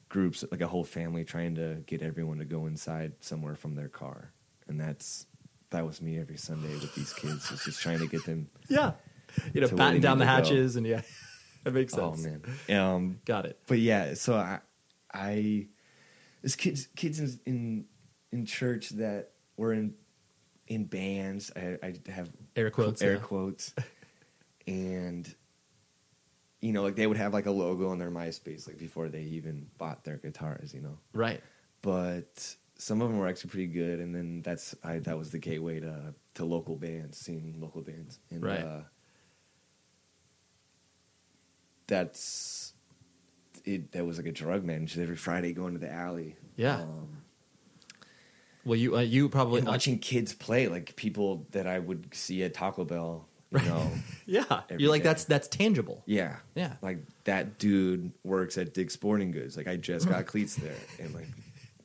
groups like a whole family trying to get everyone to go inside somewhere from their car, and that's that was me every Sunday with these kids. It's just trying to get them. yeah. You know, batten down the to go. hatches and yeah, that makes sense. Oh man, um, Got it. but yeah, so I, I, there's kids, kids in in, in church that were in in bands. I, I have Air quotes, air yeah. quotes, and you know, like they would have like a logo on their MySpace, like before they even bought their guitars, you know. Right. But some of them were actually pretty good, and then that's I that was the gateway to to local bands, seeing local bands, and Right. uh, that's it. That was like a drug man. Just every Friday going to the alley. Yeah. Um, Well, you uh, you probably and watching kids play, like people that I would see at Taco Bell. You know, yeah. You're like day. that's that's tangible. yeah, Yeah. Like that dude works at Dick's Sporting Goods. Like I just got cleats there, and like,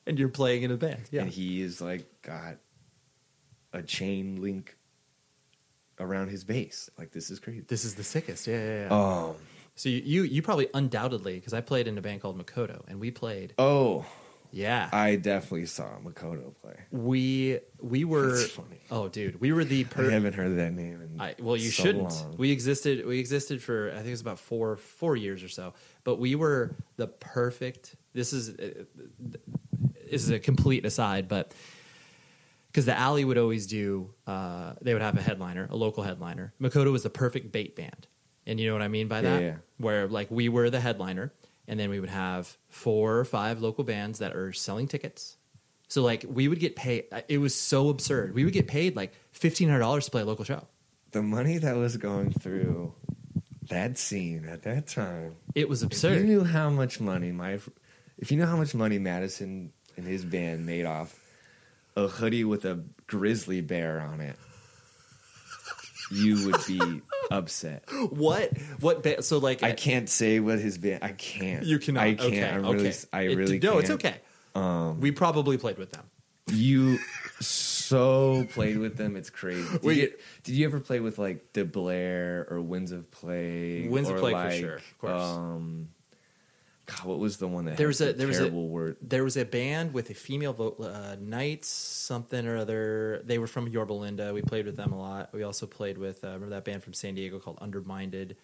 And you're playing in a band. Yeah. and he is like got a chain link around his base. Like this is crazy. This is the sickest. Yeah, yeah, yeah. Um. So you, you you probably undoubtedly because I played in a band called Makoto and we played. Oh, Yeah. I definitely saw Makoto play. we we were That's funny. oh dude we were the I per- haven't heard that name. In I, well, you so shouldn't. long. We existed. We existed for I think it was about four four years or so. But we were the perfect. This is uh, this is a complete aside, but because the alley would always do, uh, they would have a headliner, a local headliner. Makoto was the perfect bait band, and you know what I mean by that. yeah. Where like we were the headliner, and then we would have four or five local bands that are selling tickets. So like we would get paid. It was so absurd. We would get paid like fifteen hundred dollars to play a local show. the money that was going through that scene at that time. It was If absurd. you knew how much money my, if you know how much money Madison and his band made off a hoodie with a grizzly bear on it, you would be upset. What? What? Ba- so like, I can't say what his band. I can't. You cannot. I can't. Okay, I really. okay. I It- really. no, it's can't. okay. Um, We probably played with them. you so played with them. It's crazy. Did, We- you, did you ever play with like De Blair or Winds of Plague? Winds of or Plague for sure, of course. Um, God, what was the one that There was a the there was a word? there was a band with a female vote uh, Knights something or other. They were from Yorba Linda. We played with them a lot. We also played with uh, remember that band from San Diego called Underminded.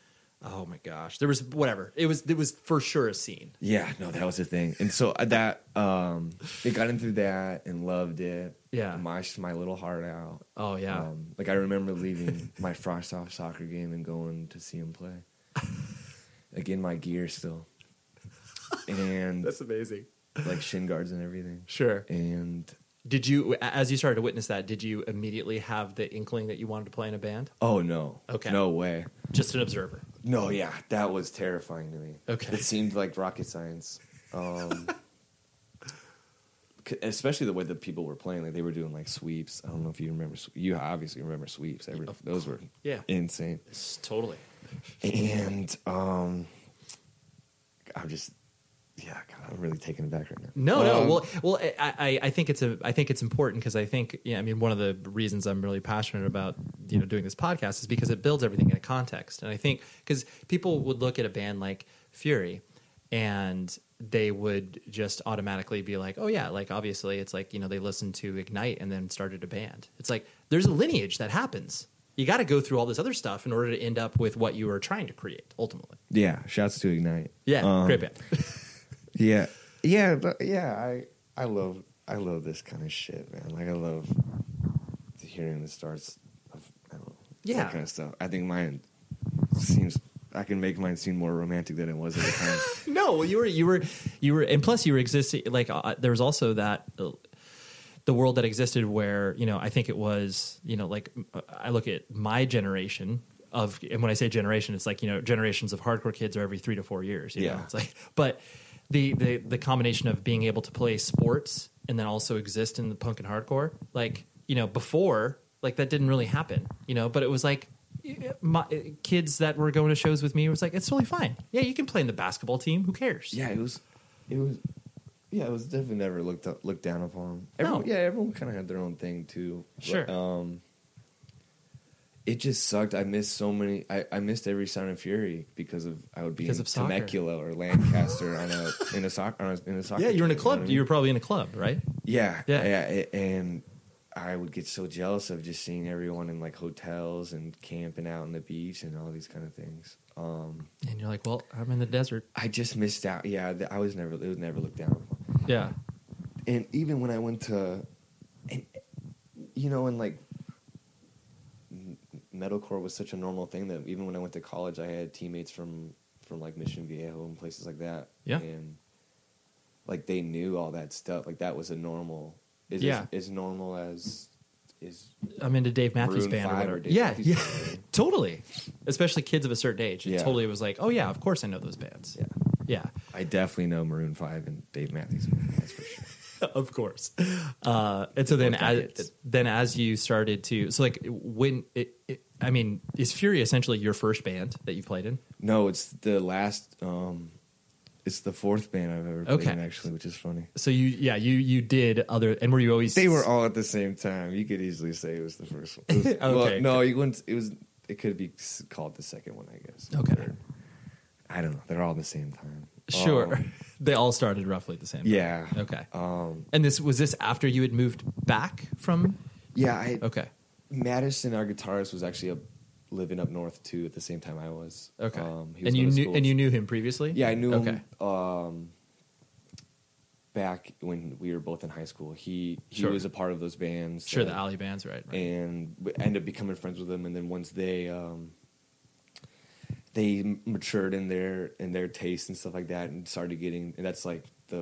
Oh my gosh, there was whatever. It was it was for sure a scene. Yeah, no, that was the thing. And so uh, that um, they got into that and loved it. Yeah. mashed my little heart out. Oh yeah, Um, like I remember leaving my frost off soccer game and going to see him play. like in my gear still, and that's amazing. like shin guards and everything. Sure. And Did you, as you started to witness that, did you immediately have the inkling that you wanted to play in a band? oh no, Okay. no way. Just an observer. No, yeah, that was terrifying to me. Okay. It seemed like rocket science. Um, especially the way that people were playing, like they were doing like sweeps. I don't know if you remember. You obviously remember sweeps. Every, those were Yeah. insane. It's totally. And um, I'm just, yeah, God, I'm really taken aback right now. No, no. Um, Well, well, I, I, I think it's a, I think it's important because I think, yeah, I mean, one of the reasons I'm really passionate about, you know, doing this podcast is because it builds everything in a context, and I think because people would look at a band like Fury, and they would just automatically be like, oh yeah, like obviously it's like you know they listened to Ignite and then started a band. It's like there's a lineage that happens. You got to go through all this other stuff in order to end up with what you were trying to create ultimately. yeah, shouts to Ignite. Yeah, Um, great band. Yeah, yeah, but yeah. I I love I love this kind of shit, man. Like I love hearing the starts of I don't know, Yeah. that kind of stuff. I think mine seems I can make mine seem more romantic than it was at the time. no, well, you were you were you were, and plus you were existing. Like uh, there was also that uh, the world that existed where you know I think it was you know like I look at my generation of and when I say generation, it's like you know generations of hardcore kids are every three to four years. You know? Yeah. it's like but the the the combination of being able to play sports and then also exist in the punk and hardcore, like you know before like that didn't really happen. You know, but it was like my kids that were going to shows with me was like it's totally fine. Yeah, you can play in the basketball team. Who cares? yeah, it was, it was, yeah, it was definitely never looked up, looked down upon. No. Everyone, yeah, everyone kind of had their own thing too. Sure. But, um, it just sucked. I missed so many. I, I missed every Sound of Fury because of I would be Because in of soccer. Temecula or Lancaster on a in a soccer on a, in a soccer. Yeah, you're in a club. know I mean? You were probably in a club, right? Yeah, Yeah. yeah, and I would get so jealous of just seeing everyone in like hotels and camping out on the beach and all these kind of things. Um, And you're like, well, I'm in the desert. I just missed out. Yeah, I was never. It was never looked down. Yeah. And even when I went to, and you know, and like metalcore was such a normal thing that even when I went to college, I had teammates from from like Mission Viejo and places like that. Yeah. and like they knew all that stuff. Like that was a normal. Is Yeah. as, as normal as is I'm into Dave Matthews Maroon Band or whatever. or yeah, Matthews yeah, Band, totally. Especially kids of a certain age. It Yeah. totally was like, oh yeah, of course I know those bands. Yeah. Yeah. I definitely know Maroon Five and Dave Matthews. That's for sure. of course. Uh, and so then, as, then as you started to, so like when it, it, I mean, is Fury essentially your first band that you played in? No, it's the last. Um, it's the fourth band I've ever played Okay. in, actually, which is funny. So you, yeah, you you did other, and were you always? They were all at the same time. You could easily say it was the first one. It was- well, Okay. no, you wouldn't. It was. It could be called the second one, I guess. Okay. Or- I don't know. They're all at the same time. sure. Um, they all started roughly at the same. time. yeah. Okay. Um, And this was this after you had moved back from? yeah. I, Okay. Madison, our guitarist, was actually up, living up north too at the same time I was. Okay. Um, he was and you knew and you knew him previously? Yeah, I knew Okay. him. Um, back when we were both in high school, he he Sure. was a part of those bands. Sure, that- the alley bands, right? right. and we ended up becoming friends with them. And then once they um, they matured in their in their taste and stuff like that, and started getting, and that's like the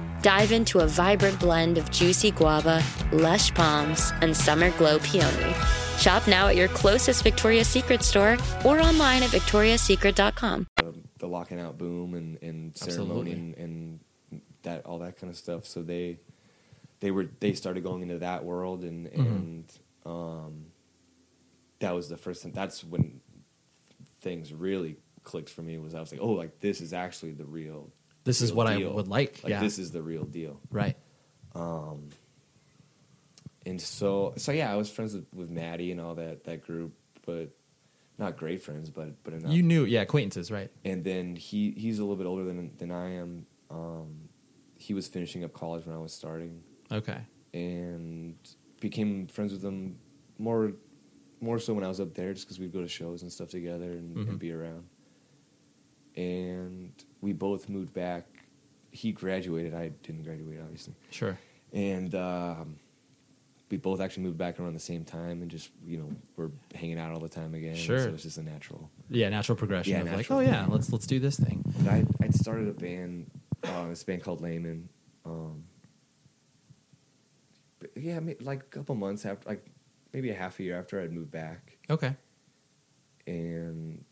Dive into a vibrant blend of juicy guava, lush palms, and summer glow peony. Shop now at your closest Victoria's Secret store or online at victoriassecret.com. the locking out boom and, and ceremony and, and that all that kind of stuff. So they they were they started going into that world and Mm-hmm. and um, that was the first time. That's when things really clicked for me. Was I was like, oh, like this is actually the real. This is what I would like, Like yeah. this is the real deal. Right. Um, and so, so yeah, I was friends with, with Maddie and all that that group, but not great friends, but but enough. You knew, yeah, acquaintances, right? And then he he's a little bit older than than I am. Um, he was finishing up college when I was starting, Okay. and became friends with him more more so when I was up there, just because we'd go to shows and stuff together and, Mhm. and be around. And we both moved back. He graduated. I didn't graduate, obviously Sure. and um, we both actually moved back around the same time and just you know we're hanging out all the time again. Sure. so it's just a natural. Yeah, natural progression Yeah, of like, oh yeah, let's let's do this thing. But I I'd started a band, uh, this band called Layman. Um, yeah, like a couple months after, like maybe a half a year after I'd moved back, Okay. and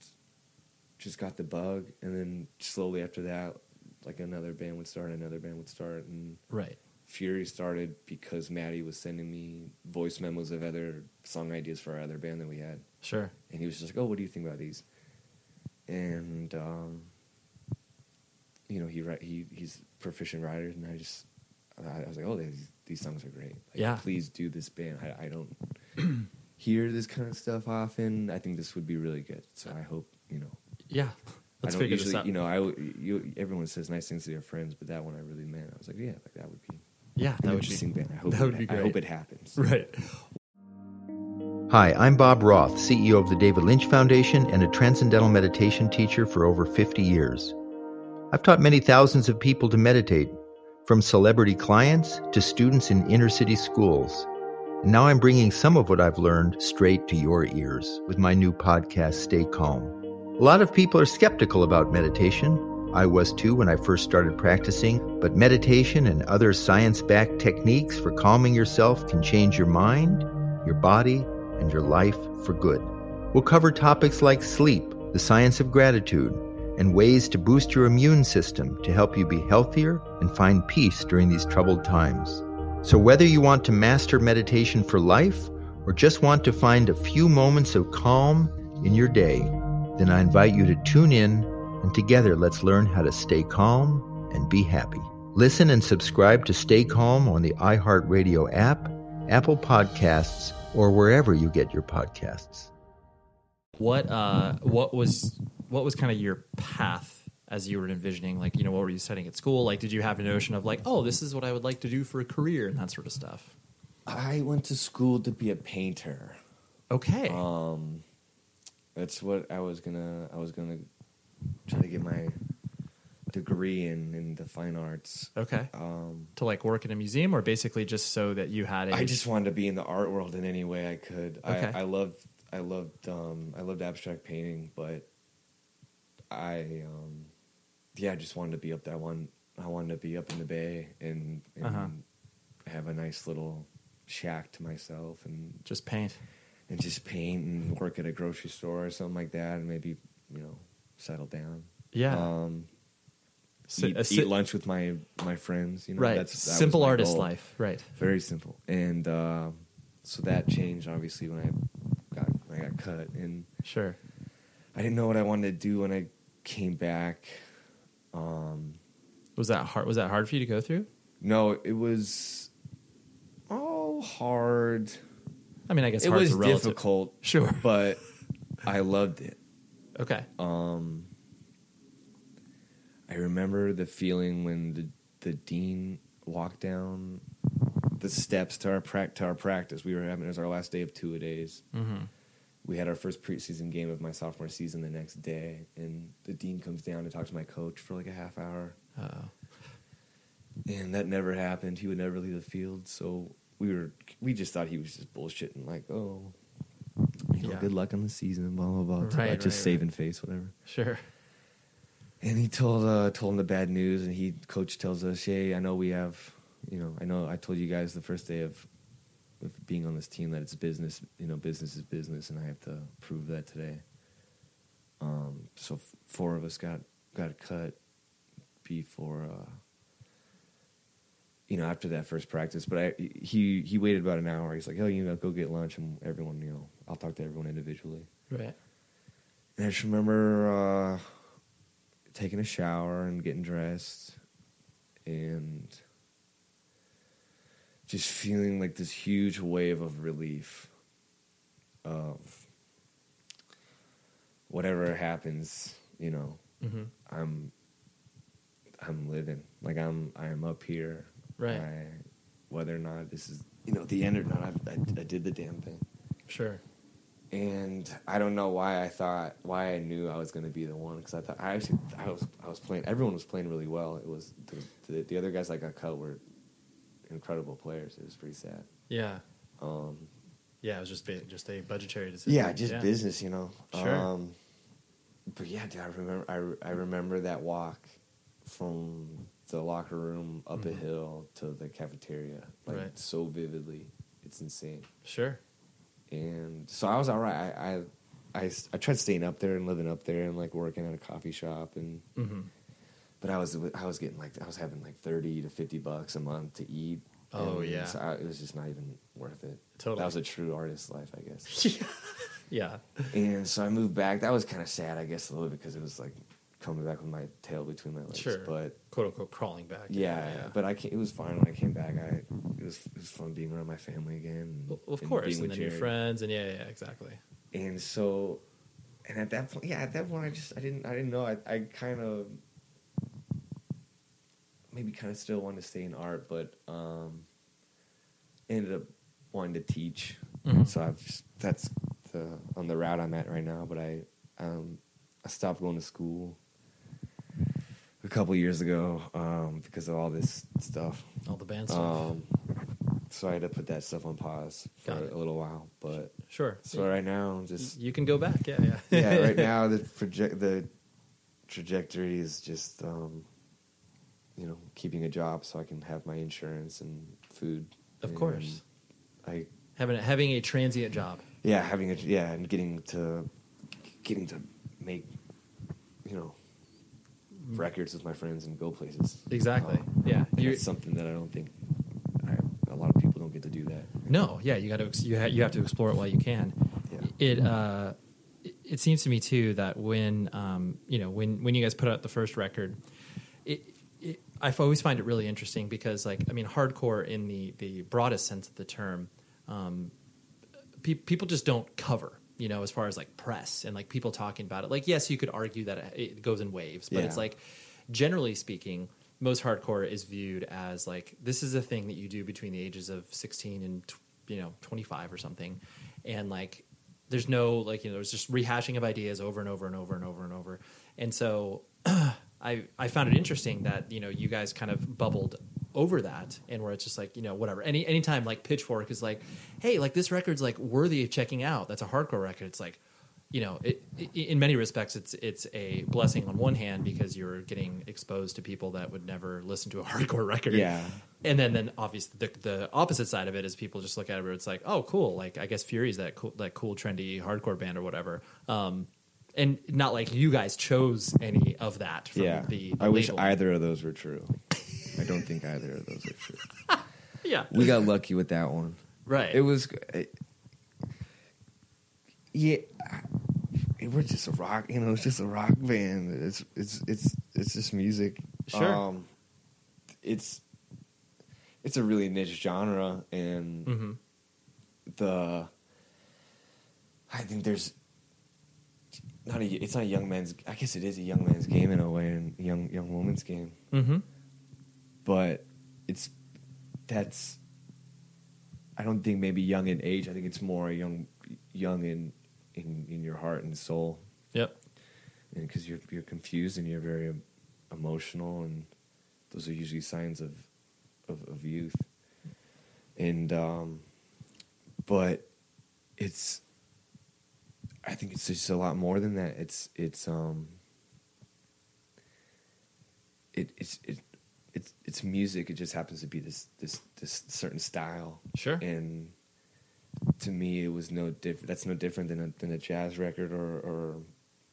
just got the bug, and then slowly after that, like another band would start, another band would start, and Right. Fury started because Maddie was sending me voice memos of other song ideas for our other band that we had. Sure. And he was just like, "Oh, what do you think about these?" And um, you know, he he he's proficient writer, and I just I, I was like, "Oh, these these songs are great. Like, Yeah. please do this band. I, I don't hear this kind of stuff often. I think this would be really good. So I hope you know." Yeah. Let's I don't figure this out. You know, I w- you, everyone says nice things to their friends, but that one I really meant. I was like, yeah, like that would be Yeah, that would interesting be, band. I hope that it, would be I hope it happens. Right. Hi, I'm Bob Roth, CEO of the David Lynch Foundation and a transcendental meditation teacher for over 50 years. I've taught many thousands of people to meditate, from celebrity clients to students in inner city schools. And now I'm bringing some of what I've learned straight to your ears with my new podcast, Stay Calm. A lot of people are skeptical about meditation. I was too when I first started practicing, but meditation and other science backed techniques for calming yourself can change your mind, your body, and your life for good. We'll cover topics like sleep, the science of gratitude, and ways to boost your immune system to help you be healthier and find peace during these troubled times. So, whether you want to master meditation for life or just want to find a few moments of calm in your day, then I invite you to tune in and together let's learn how to stay calm and be happy. Listen and subscribe to Stay Calm on the iHeartRadio app, Apple Podcasts, or wherever you get your podcasts. What uh what was what was kind of your path as you were envisioning like you know what were you studying at school like did you have a notion of like oh this is what I would like to do for a career and that sort of stuff I went to school to be a painter. okay Um, that's what I was gonna. I was gonna try to get my degree in in the fine arts. okay Um, to like work in a museum or basically just so that you had a I just wanted to be in the art world in any way I could. Okay. I, I loved. I loved. Um, I loved abstract painting, but I, um, yeah, I just wanted to be up there. I want. I wanted to be up in the bay and, and Uh-huh. have a nice little shack to myself and just paint and just paint and work at a grocery store or something like that, and maybe you know settle down. Yeah. Um, Si- eat, si- eat lunch with my my friends. You know, right That's that simple artist goal. life right Very simple, and uh, so that changed obviously when I got when I got cut, and sure I didn't know what I wanted to do when I came back. Um, was that hard was that hard for you to go through no, it was all hard. I mean I guess it was difficult, Sure. but I loved it. okay Um, I remember the feeling when the the dean walked down the steps to our prac- to our practice. We were having it was our last day of two a days. Mhm. We had our first preseason game of my sophomore season the next day, and the dean comes down to talk to my coach for like a half hour. oh And that never happened. He would never leave the field, so we were we just thought he was just bullshitting, like, oh, you know, Yeah. good luck on the season, blah blah blah. Right, just right, saving face, whatever. sure And he told uh, told him the bad news, and he coach tells us, "Hey, I know we have, you know, I know I told you guys the first day of, of being on this team that it's business, you know, business is business, and I have to prove that today." Um, so f- four of us got got cut before, uh, you know, after that first practice. But I he he waited about an hour. He's like, "Oh, you know, go get lunch, and everyone, you know, I'll talk to everyone individually." right And I just remember uh, taking a shower and getting dressed and just feeling like this huge wave of relief of whatever happens, you know, Mhm. I'm I'm living. Like I'm I'm up here. Right. Whether or not this is you know the end or not, I, I, I did the damn thing sure and I don't know why I thought why I knew I was going to be the one because I thought I actually I was I was playing everyone was playing really well. It was the, the, the other guys that got cut were incredible players. It was pretty sad. yeah Um, Yeah, it was just just a budgetary decision. yeah, just business, you know. Sure. Um, but yeah, dude, I remember. I, I remember that walk from the locker room up a Mhm. hill to the cafeteria, like Right. so vividly. It's insane. Sure. And so I was all right. I, I, I tried staying up there and living up there and like working at a coffee shop and. Mhm. But I was I was getting like I was having like thirty to fifty bucks a month to eat. Oh, yeah. so I, it was just not even worth it. Totally. that was a true artist life, I guess. Yeah. And so I moved back. That was kind of sad, I guess, a little bit because it was like coming back with my tail between my legs. Sure. But quote unquote crawling back. yeah, but I came, it was fine when I came back. I it was it was fun being around my family again. and- Of and course, being and with then your friends, and yeah, yeah, exactly. And so, and at that point, yeah, at that point, I just I didn't I didn't know. I I kind of maybe kind of still wanted to stay in art, but um, ended up wanting to teach. Mhm. So I've just, that's the on the route I'm at right now. But I um, I stopped going to school a couple years ago um, because of all this stuff, All the band stuff. Um, so I had to put that stuff on pause for a little while. But Sure. So right now, I'm just you can go back. Yeah, yeah. yeah, right now the project the trajectory is just um, you know keeping a job so I can have my insurance and food. Of And course. I having a, having a transient job. yeah having a yeah and getting to getting to make you know records with my friends and go places. Exactly. Um, Yeah. it's something that I don't think I, a lot of people don't get to do that. No, yeah, you got to you, ha- you have to explore it while you can. It uh, it, it seems to me too that when um, you know when when you guys put out the first record, it, it I always find it really interesting because like I mean hardcore in the the broadest sense of the term, um, pe- people just don't cover. You know, as far as like press and like people talking about it. Like, yes, you could argue that it- goes in waves, but Yeah. it's like generally speaking, most hardcore is viewed as like this is a thing that you do between the ages of 16 and you know 25 or something and like there's no like you know there's just rehashing of ideas over and over and over and over and over and so i i found it interesting that you know you guys kind of bubbled over that and where it's just like you know whatever any anytime like pitchfork is like hey like this record's like worthy of checking out that's a hardcore record it's like you know, it, i in many respects, it's it's a blessing on one hand because you're getting exposed to people that would never listen to a hardcore record. Yeah. and then then obviously the, the opposite side of it is people just look at it where it's like, oh, cool. Like I guess Fury's that cool, that cool trendy hardcore band or whatever. Um, and not like you guys chose any of that. From yeah, I wish either of those were true. I don't think either of those are true. Yeah. we got lucky with that one. Right. It was. It, yeah, it, we're just a rock. You know, it's just a rock band. It's it's it's it's just music. Sure. Um, it's it's a really niche genre, and Mhm. the I think there's not a. It's not a young man's. I guess it is a young man's game in a way, and young young woman's game. Mhm. But it's that's. I don't think maybe young in age. I think it's more young, young in in in your heart and soul. Yep. And because you're you're confused and you're very emotional, and those are usually signs of of, of youth. And um, but it's. I think it's just a lot more than that. It's it's um. It it's it it's it's music. It just happens to be this this this certain style. Sure. And to me, it was no different. That's no different than a than a jazz record or or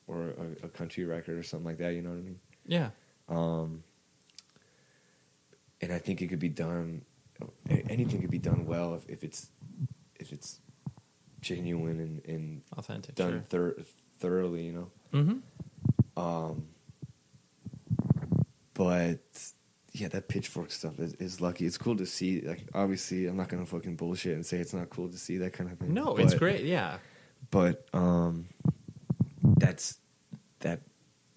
or a, a country record or something like that. You know what I mean? Yeah. Um, and I think it could be done. Anything could be done well if, if it's if it's genuine and, and Authentic, done thor- thoroughly. You know. Mhm. Um, but yeah, that pitchfork stuff is, is lucky. It's cool to see. Like, obviously, I'm not gonna fucking bullshit and say it's not cool to see that kind of thing. No, it's great. Yeah. But um, that's that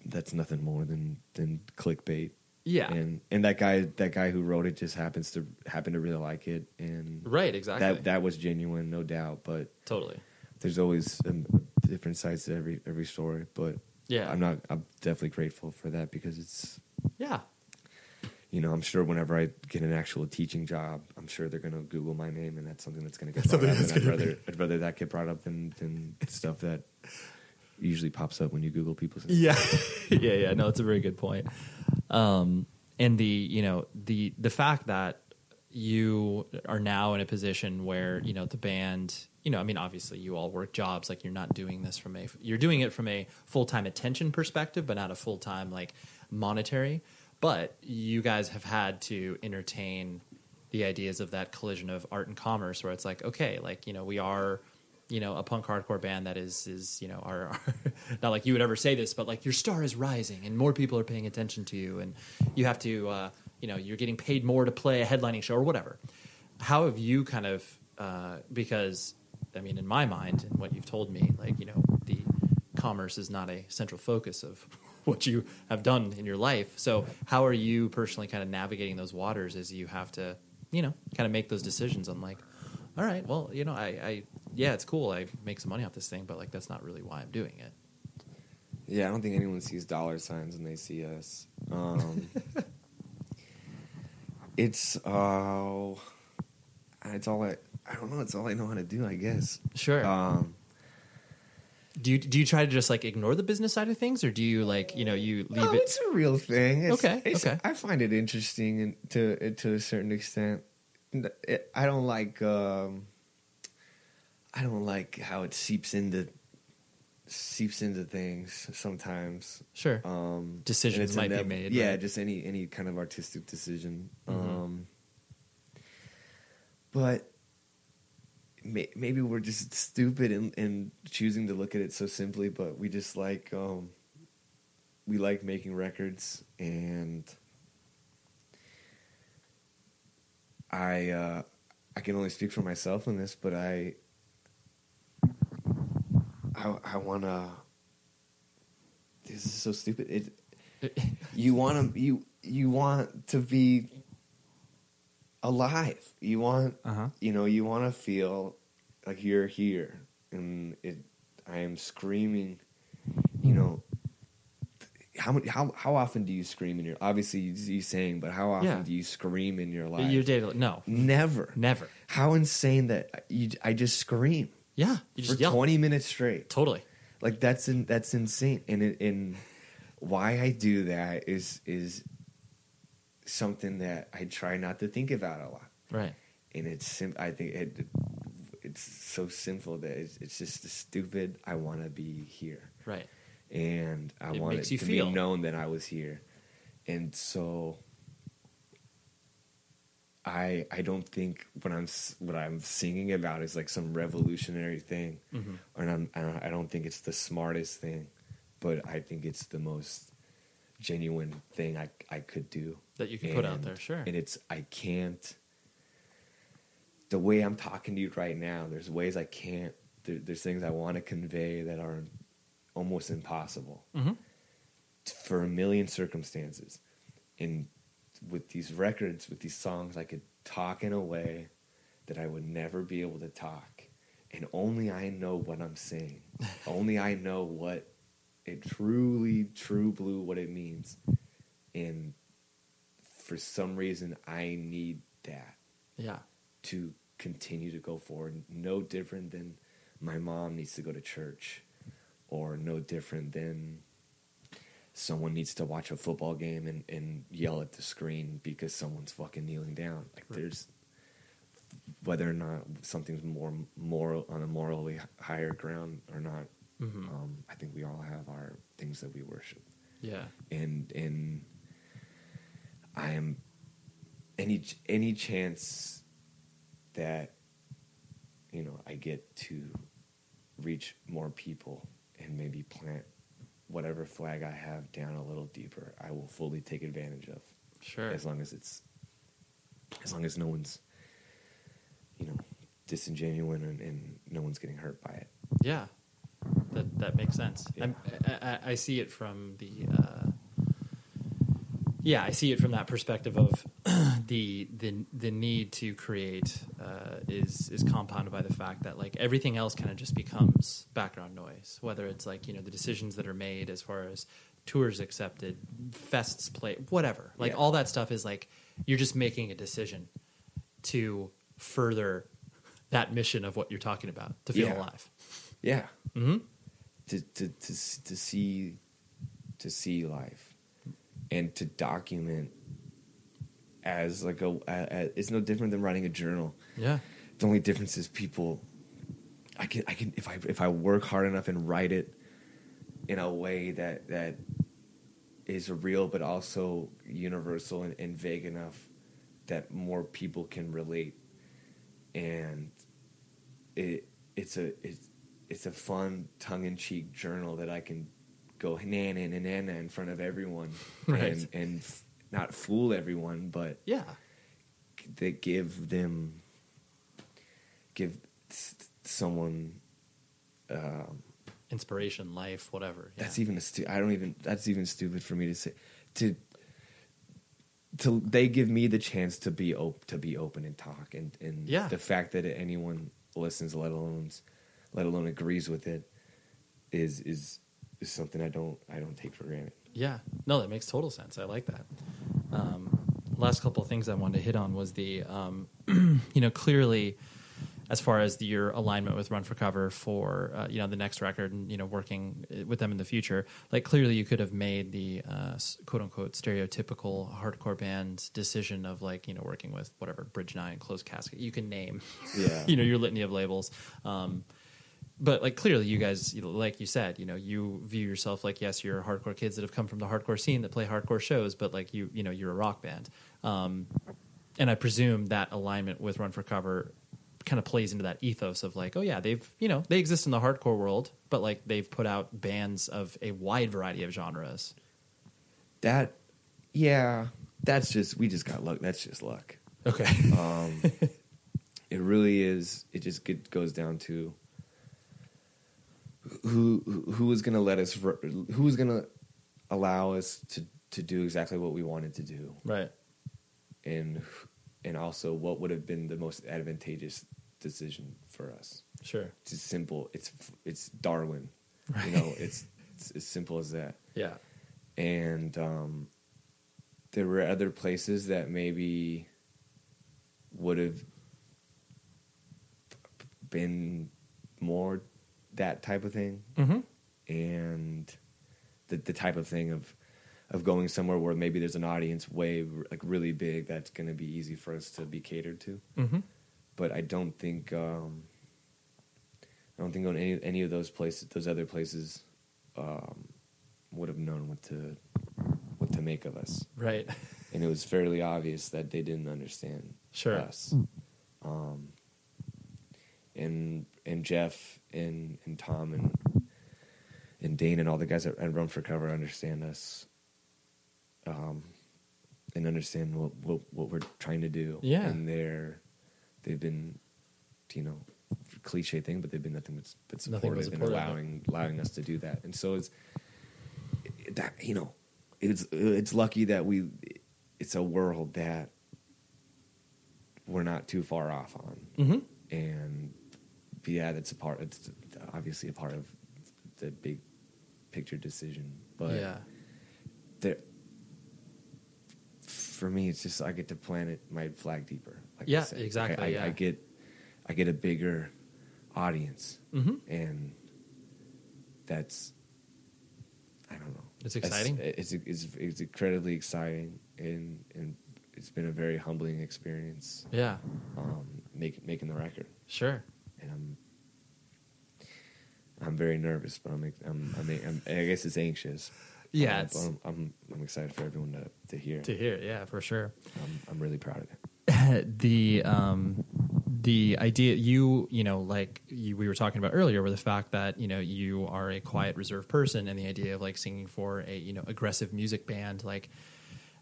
that's nothing more than than clickbait. Yeah. and and that guy that guy who wrote it just happens to happen to really like it, and Right, exactly. That that was genuine, no doubt. But Totally. there's always um, different sides to every every story. But Yeah. I'm not. I'm definitely grateful for that because it's Yeah. You know, I'm sure whenever I get an actual teaching job, I'm sure they're going to Google my name, and that's something that's going to get That's brought up. something And I'd that's gonna rather, I'd rather that get brought up than than stuff that usually pops up when you Google people's. Names. Yeah, yeah, yeah. No, it's a very good point. Um, and the you know the the fact that you are now in a position where you know the band you know i mean obviously you all work jobs like you're not doing this from a you're doing it from a full-time attention perspective but not a full-time like monetary but you guys have had to entertain the ideas of that collision of art and commerce where it's like okay like you know we are you know a punk hardcore band that is is you know are, not like you would ever say this but like your star is rising and more people are paying attention to you and you have to uh, you know you're getting paid more to play a headlining show or whatever. How have you kind of uh, because i mean in my mind and what you've told me like you know the commerce is not a central focus of what you have done in your life so how are you personally kind of navigating those waters as you have to you know kind of make those decisions on like all right well you know i, I yeah it's cool i make some money off this thing but like that's not really why i'm doing it Yeah, I don't think anyone sees dollar signs when they see us. Um, it's uh, it's all I. I don't know. It's all I know how to do. I guess. Sure. Um, do you do you try to just like ignore the business side of things or do you like you know you leave no, it it's a real thing. It's, Okay, it's- okay. I find it interesting and to to a certain extent. I don't like. Um, I don't like how it seeps into seeps into things sometimes. Sure. Um, Decisions might be made, Yeah, right? just any any kind of artistic decision. Mhm. Um, but maybe we're just stupid in, in choosing to look at it so simply. But we just like um, we like making records, and I uh, I can only speak for myself on this, but I I, I want to. This is so stupid. It you want to you you want to be alive. You want Uh-huh. you know you want to feel like you're here, and it. I am screaming. You know. How many? How how often do you scream in your? Obviously, you, you saying, but how often Yeah. do you scream in your life? Your daily- no. never, never. How insane that you! I just scream. Yeah, you just for yell. twenty minutes straight. Totally. Like that's in, that's insane. And it, and why I do that is is something that I try not to think about a lot. Right. And it's sim- I think it it's so sinful that it's, it's just stupid. I want to be here. Right. And I It want it you to feel. be known that I was here. And so I I don't think what I'm what I'm singing about is like some revolutionary thing, Mhm. or I'm, I don't- I don't think it's the smartest thing, but I think it's the most genuine thing I I could do That you can put out there, sure. And it's I can't. The way I'm talking to you right now, there's ways I can't. There, there's things I want to convey that are almost impossible Mhm. for a million circumstances. And with these records, with these songs, I could talk in a way that I would never be able to talk. And only I know what I'm saying. only I know what it truly, true blue, what it means. And for some reason, I need that Yeah. to continue to go forward. No different than my mom needs to go to church, or no different than someone needs to watch a football game and, and yell at the screen because someone's fucking kneeling down. Like Right. there's whether or not something's more moral on a morally higher ground or not. Mhm. Um, I think we all have our things that we worship Yeah. and and I am any any chance that you know I get to reach more people and maybe plant whatever flag I have down a little deeper, I will fully take advantage of. Sure. As long as it's as long as no one's you know disingenuous and, and no one's getting hurt by it. Yeah, that that makes sense. I'm, I, I, I see it from the. Uh, yeah, I see it from that perspective of the the the need to create uh, is is compounded by the fact that like everything else kind of just becomes background noise. Whether it's like you know the decisions that are made as far as tours accepted, fests play, whatever. Like Yeah. all that stuff is like you're just making a decision to further that mission of what you're talking about to feel Yeah. alive. Yeah. Mm-hmm. To, to to to see to see life and to document as like a, a, a- it's no different than writing a journal. Yeah. The only difference is people I can I can if I if I work hard enough and write it in a way that that is real but also universal and, and vague enough that more people can relate and it it's a it's it's a fun tongue in cheek journal that I can go na na na na na in front of everyone Right. and and f- not fool everyone but Yeah. they give them give s- someone um, Inspiration, life, whatever. Yeah. that's even a stu- I don't even that's even stupid for me to say to to they give me the chance to be op- to be open and talk and and Yeah. the fact that anyone listens let alone let alone agrees with it is is is something I don't I don't take for granted. Yeah, no, that makes total sense. I like that. Um, last couple of things I wanted to hit on was the, um, you know, clearly, as far as the, your alignment with Run for Cover for uh, you know the next record and you know working with them in the future, like clearly you could have made the uh, quote unquote stereotypical hardcore band decision of like you know working with whatever Bridge Nine, Closed Casket, you can name, Yeah. you know your litany of labels. Um, but like clearly you guys like you said you know you view yourself like yes you're hardcore kids that have come from the hardcore scene that play hardcore shows but like you you know you're a rock band um, and i presume that alignment with run for cover kind of plays into that ethos of like oh yeah they've you know they exist in the hardcore world but like they've put out bands of a wide variety of genres That yeah, that's just we just got luck. That's just luck. okay Um, it really is. It just goes down to who is going to let us who is going to allow us to to do exactly what we wanted to do, right and and also what would have been the most advantageous decision for us. sure It's simple. It's it's Darwin. Right. You know, it's it's as simple as that. yeah and um, there were other places that maybe would have been more that type of thing, mm-hmm. and the the type of thing of of going somewhere where maybe there's an audience way like really big that's going to be easy for us to be catered to. Mm-hmm. But I don't think um, I don't think on any any of those places, those other places, um, would have known what to what to make of us. right And it was fairly obvious that they didn't understand Sure. us. Um, and and Jeff and and Tom and and Dane and all the guys at, at Run for Cover understand us. Um, and understand what, what what we're trying to do. Yeah. And they're they've been, you know, cliche thing, but they've been nothing but, but Nothing but supportive, and allowing allowing us to do that. And so it's that you know, it's it's lucky that we it's a world that we're not too far off on mm-hmm. and yeah, that's a part. It's obviously a part of the big picture decision, but yeah there, for me, it's just I get to plant it my flag deeper. Like I Yeah, said. exactly, I, I, yeah. I get, I get a bigger audience, mm-hmm. and that's, I don't know. It's exciting. It's, it's it's incredibly exciting, and and it's been a very humbling experience. yeah Um, making making the record. sure and I'm I'm very nervous, but I'm I'm, I'm, I'm I guess it's anxious. Yeah, Um, it's- I'm, I'm I'm excited for everyone to to hear. to hear yeah for sure I'm I'm really proud of it. the um the idea you you know like you, we were talking about earlier were the fact that you know you are a quiet reserved person and the idea of like singing for a you know aggressive music band like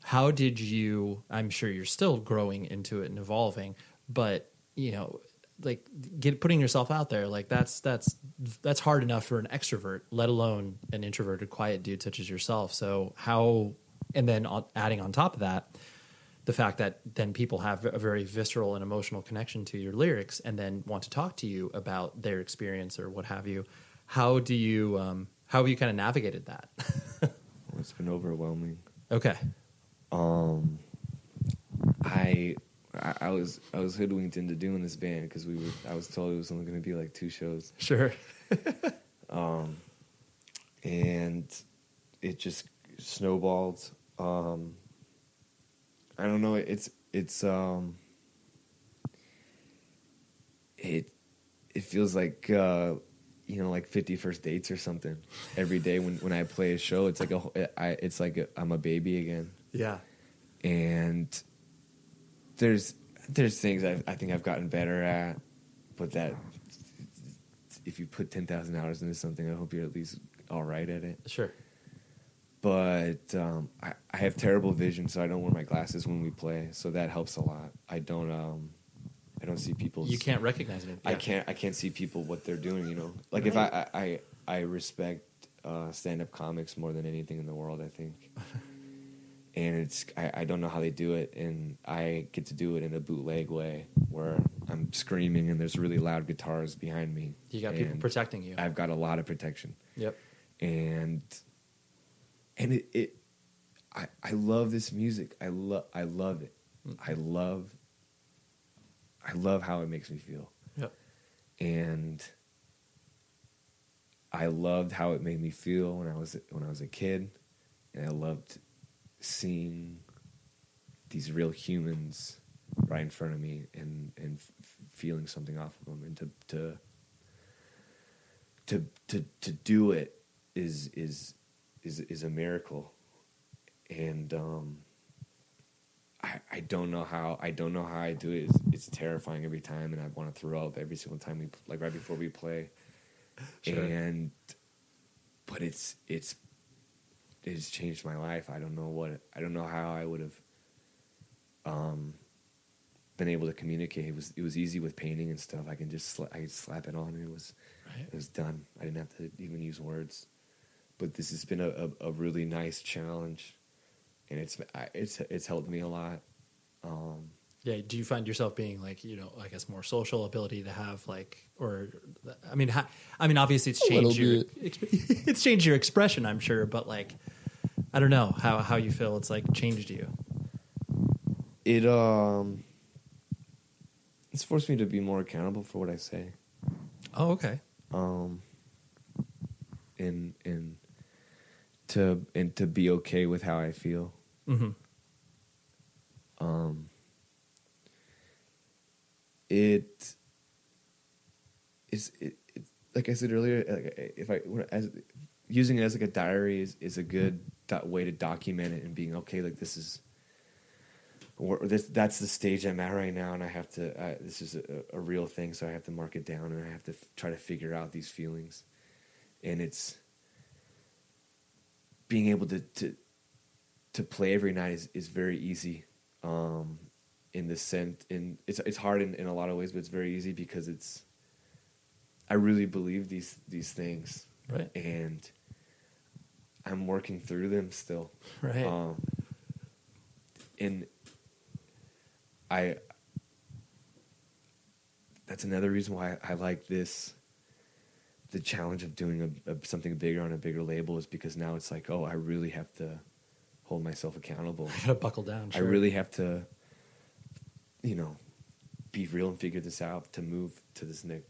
how did you i'm sure you're still growing into it and evolving but you know like get putting yourself out there like that's that's that's hard enough for an extrovert let alone an introverted quiet dude such as yourself so how and then adding on top of that the fact that then people have a very visceral and emotional connection to your lyrics and then want to talk to you about their experience or what have you how do you um, how have you kind of navigated that It's been overwhelming. Okay. Um, I, I I was I was hoodwinked into doing this band because we were I was told it was only going to be like two shows. Sure. um, and it just snowballed. Um, I don't know. It's it's um, it it feels like uh, you know like 50 first dates or something every day when when I play a show. It's like a I it's like a, I'm a baby again. Yeah. And there's there's things I, I think I've gotten better at, but that if you put ten thousand hours into something, I hope you're at least all right at it. Sure. But um, I, I have terrible vision, so I don't wear my glasses when we play. So that helps a lot. I don't um, I don't see people. You can't recognize it. I can't. I can't see people what they're doing. You know, like if I I I, I respect uh, stand up comics more than anything in the world. I think. and it's I, I don't know how they do it, and I get to do it in a bootleg way where I'm screaming and there's really loud guitars behind me. You got people protecting you. I've got a lot of protection. Yep. And and it, it I I love this music. I love I love it. Mm. I love I love how it makes me feel. Yep. And I loved how it made me feel when I was when I was a kid, and I loved seeing these real humans right in front of me and and f- feeling something off of them and to to to to to do it is is is is a miracle and um I, I don't know how I don't know how I do it. It's, it's terrifying every time, and I want to throw up every single time we like right before we play. Sure. And but it's it's it's changed my life. I don't know what I don't know how I would have um been able to communicate. It was it was easy with painting and stuff. I can just sla- I could slap it on and it was Right. it was done. I didn't have to even use words. But this has been a, a, a really nice challenge, and it's I- it's it's helped me a lot. Um, Yeah. Do you find yourself being like, you know, I guess more social ability to have like, or I mean, ha- I mean, obviously it's changed your, exp- it's changed your expression, I'm sure, but like, I don't know how how you feel. It's like changed you. it um it's forced me to be more accountable for what I say. Oh, okay. Um and and to and to be okay with how I feel. Mhm. Um it is it, it like I said earlier like if I when- as using it as like a diary is, is a good do- way to document it and being okay like this is or this that's the stage I'm at right now, and I have to. This is a, a real thing, so I have to mark it down, and I have to f- try to figure out these feelings, and it's being able to to to play every night is, is very easy. Um, in the sense, in it's it's hard in, in a lot of ways, but it's very easy because it's. I really believe these these things, Right. And I'm working through them still, Right. Um, and I that's another reason why I like this the challenge of doing a, a, something bigger on a bigger label is because now it's like oh I really have to hold myself accountable. I gotta buckle down. I really have to you know be real and figure this out to move to this next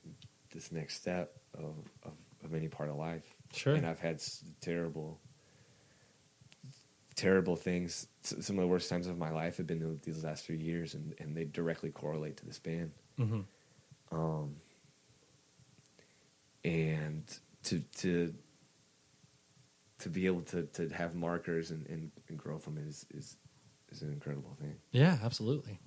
this next step of, of of any part of life. Sure. And I've had terrible terrible things. Some of the worst times of my life have been these last few years, and, and they directly correlate to this band. Mhm. Um, and to to to be able to, to have markers and, and, and grow from it is, is is an incredible thing. Yeah, absolutely.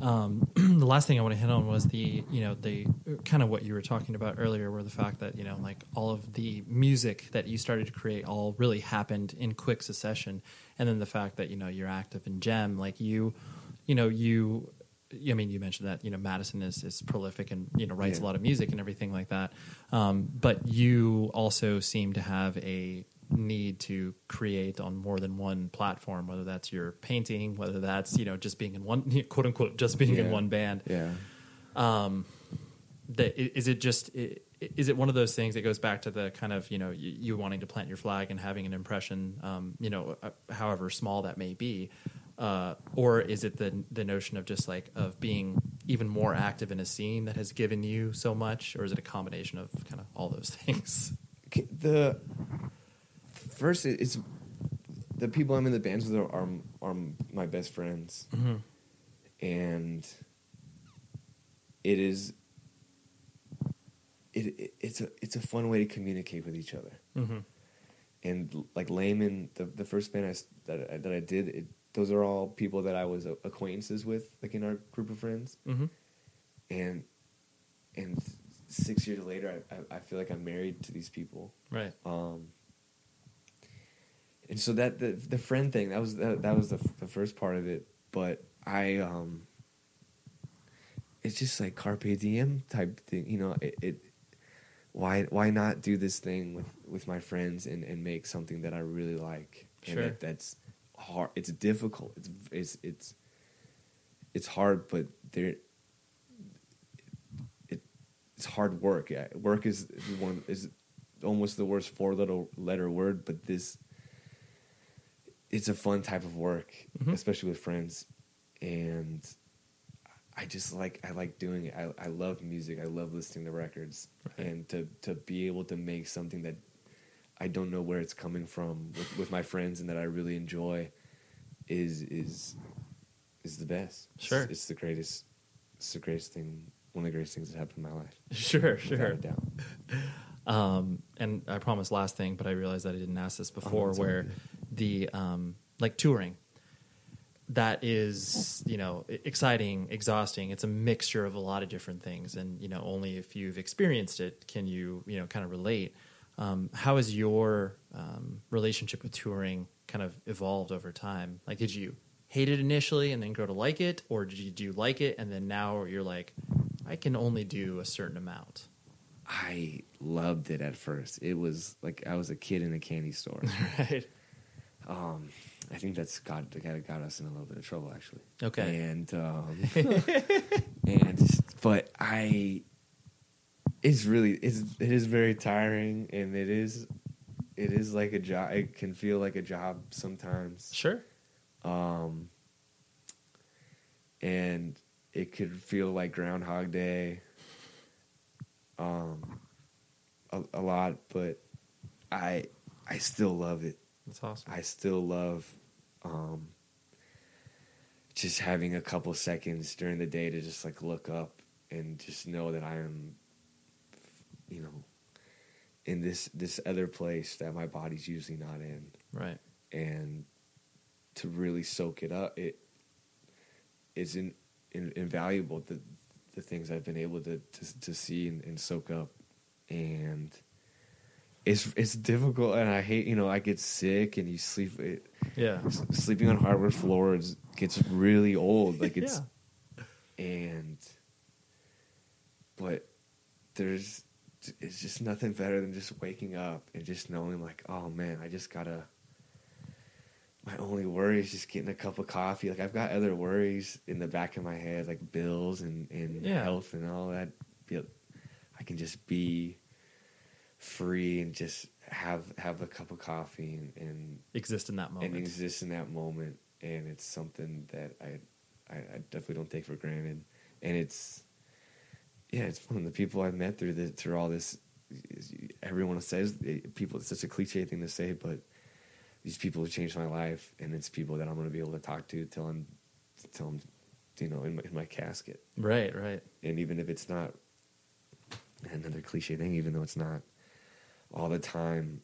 Um, the last thing I want to hit on was the, you know, the kind of what you were talking about earlier, where the fact that you know, like all of the music that you started to create all really happened in quick succession, and then the fact that you know you're active in Gem, like you, you know, you. I mean, you mentioned that you know Madison is, is prolific and you know writes a lot of music and everything like that, um, but you also seem to have a need to create on more than one platform, whether that's your painting, whether that's you know just being in one quote unquote just being in one band. Yeah. Um, that i- is it just i- i- is it one of those things that goes back to the kind of you know you, you wanting to plant your flag and having an impression, um, you know, uh, however small that may be, uh, or is it the the notion of just like of being even more active in a scene that has given you so much, or is it a combination of kind of all those things? The first it- it's the people I'm in the bands with are are, are my best friends, Mhm. and it is it, it it's a it's a fun way to communicate with each other. Mhm. And like Layman, the the first band I that I, that I did, it, those are all people that I was acquaintances with, like in our group of friends, Mhm. and and six years later, I, I, I feel like I'm married to these people. Right. Um, and so that the the friend thing that was that, that was the, the first part of it, but I um, it's just like carpe diem type thing, you know. It, it why why not do this thing with with my friends and and make something that I really like and Sure. that, that's hard. It's difficult. It's it's it's it's hard, but there it it's hard work. Yeah, Work is one is almost the worst four little letter word, but this it's a fun type of work, Mhm. especially with friends, and I just like I like doing it. I I love music. I love listening to records, and to to be able to make something that I don't know where it's coming from with, with my friends and that I really enjoy is is is the best. Sure. it's, the greatest. It's the greatest thing. One of the greatest things that happened in my life. Sure, sure. doubt. Um, and I promise last thing, but I realized that I didn't ask this before. it's all where good. The um, like touring, that is you know exciting, exhausting. It's a mixture of a lot of different things, and you know only if you've experienced it can you you know kind of relate. Um, how has your um, relationship with touring kind of evolved over time? Like, did you hate it initially and then grow to like it, or did you, do you like it and then now you're like, I can only do a certain amount? I loved it at first. It was like I was a kid in a candy store. right. Um, I think that's got that got us in a little bit of trouble actually. Okay. And um, and just- but I, it's really it's it is very tiring and it is it is like a job. It can feel like a job sometimes. Sure. Um, and it could feel like Groundhog Day. Um, a, a lot, but I I still love it. That's awesome. I still love um, just having a couple seconds during the day to just like look up and just know that I am, you know, in this this other place that my body's usually not in, Right. and to really soak it up, it is in, in, invaluable. The the things I've been able to to, to see and, and soak up, and it's it's difficult. And I hate you know I get sick and you sleep. It, Yeah. sleeping on hardwood floors gets really old. Like it's and but there's it's just nothing better than just waking up and just knowing like oh man i just gotta my only worry is just getting a cup of coffee like i've got other worries in the back of my head like bills and, and Yeah. health and all that i can just be free and just have have a cup of coffee and, and Exist in that moment. and exist in that moment and it's something that I, I I definitely don't take for granted and it's yeah it's one of the people I've met through the through all this everyone says people it's such a cliche thing to say but these people have changed my life and it's people that I'm going to be able to talk to till I'm till I'm you know in my, in my casket Right, right. and even if it's not another cliche thing even though it's not all the time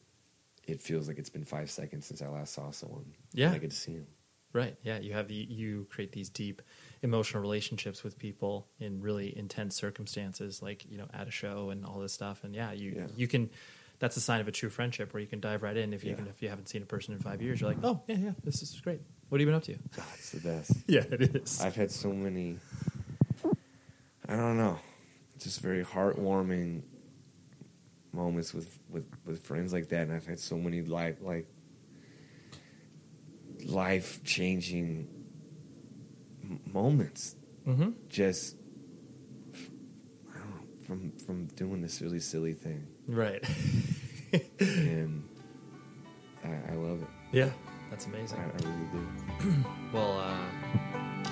it feels like it's been five seconds since I last saw someone Yeah. I get to see him Right. Yeah. You have the, you create these deep emotional relationships with people in really intense circumstances, like you know at a show and all this stuff. And yeah, you Yeah. you can. That's a sign of a true friendship where you can dive right in. If you, Yeah. even if you haven't seen a person in five years, you're like, oh yeah, yeah, this is great. What have you been up to? God, it's the best. Yeah, it is. I've had so many. I don't know, just very heartwarming moments with with with friends like that, and I've had so many life like life changing moments. Mm-hmm. Just I don't know, from from doing this really silly thing, Right. and I, I love it. Yeah, that's amazing. I, I really do. well, uh,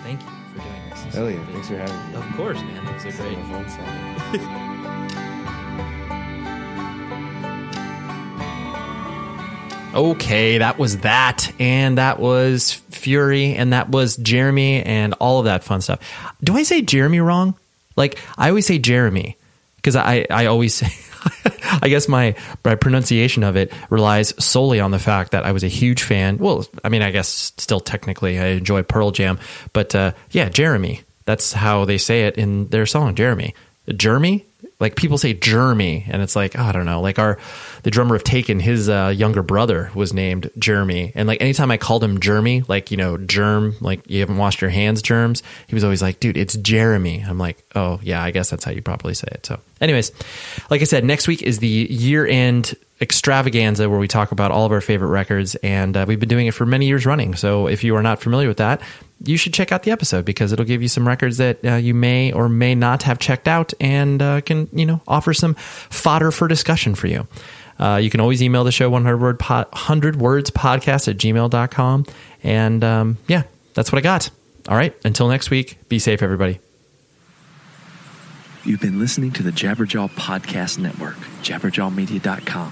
thank you for doing this. This Hell yeah! Thanks for having me. Of course, man. That was a great. Okay, that was that, and that was Fury, and that was Jeremy, and all of that fun stuff. Do I say Jeremy wrong? Like I always say Jeremy because I I always say. I guess my my pronunciation of it relies solely on the fact that I was a huge fan. Well, I mean, I guess still technically I enjoy Pearl Jam, but uh, yeah, Jeremy. That's how they say it in their song, Jeremy. Jeremy, like people say Jeremy, and it's like oh, I don't know. Like our the drummer of Taken, his uh, younger brother was named Jeremy, and like anytime I called him Jeremy, like you know germ, like you haven't washed your hands, germs. He was always like, dude, it's Jeremy. I'm like, oh yeah, I guess that's how you properly say it. So, anyways, like I said, next week is the year end extravaganza where we talk about all of our favorite records, and uh, we've been doing it for many years running. So if you are not familiar with that, you should check out the episode because it'll give you some records that uh, you may or may not have checked out and uh, can you know offer some fodder for discussion for you. Uh, you can always email the show 100 word po- 100 words podcast at gmail.com and um, yeah that's what i got all right until next week be safe everybody You've been listening to the Jabberjaw Podcast Network, jabberjawmedia.com.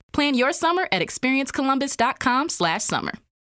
Plan your summer at experiencecolumbus.com/summer.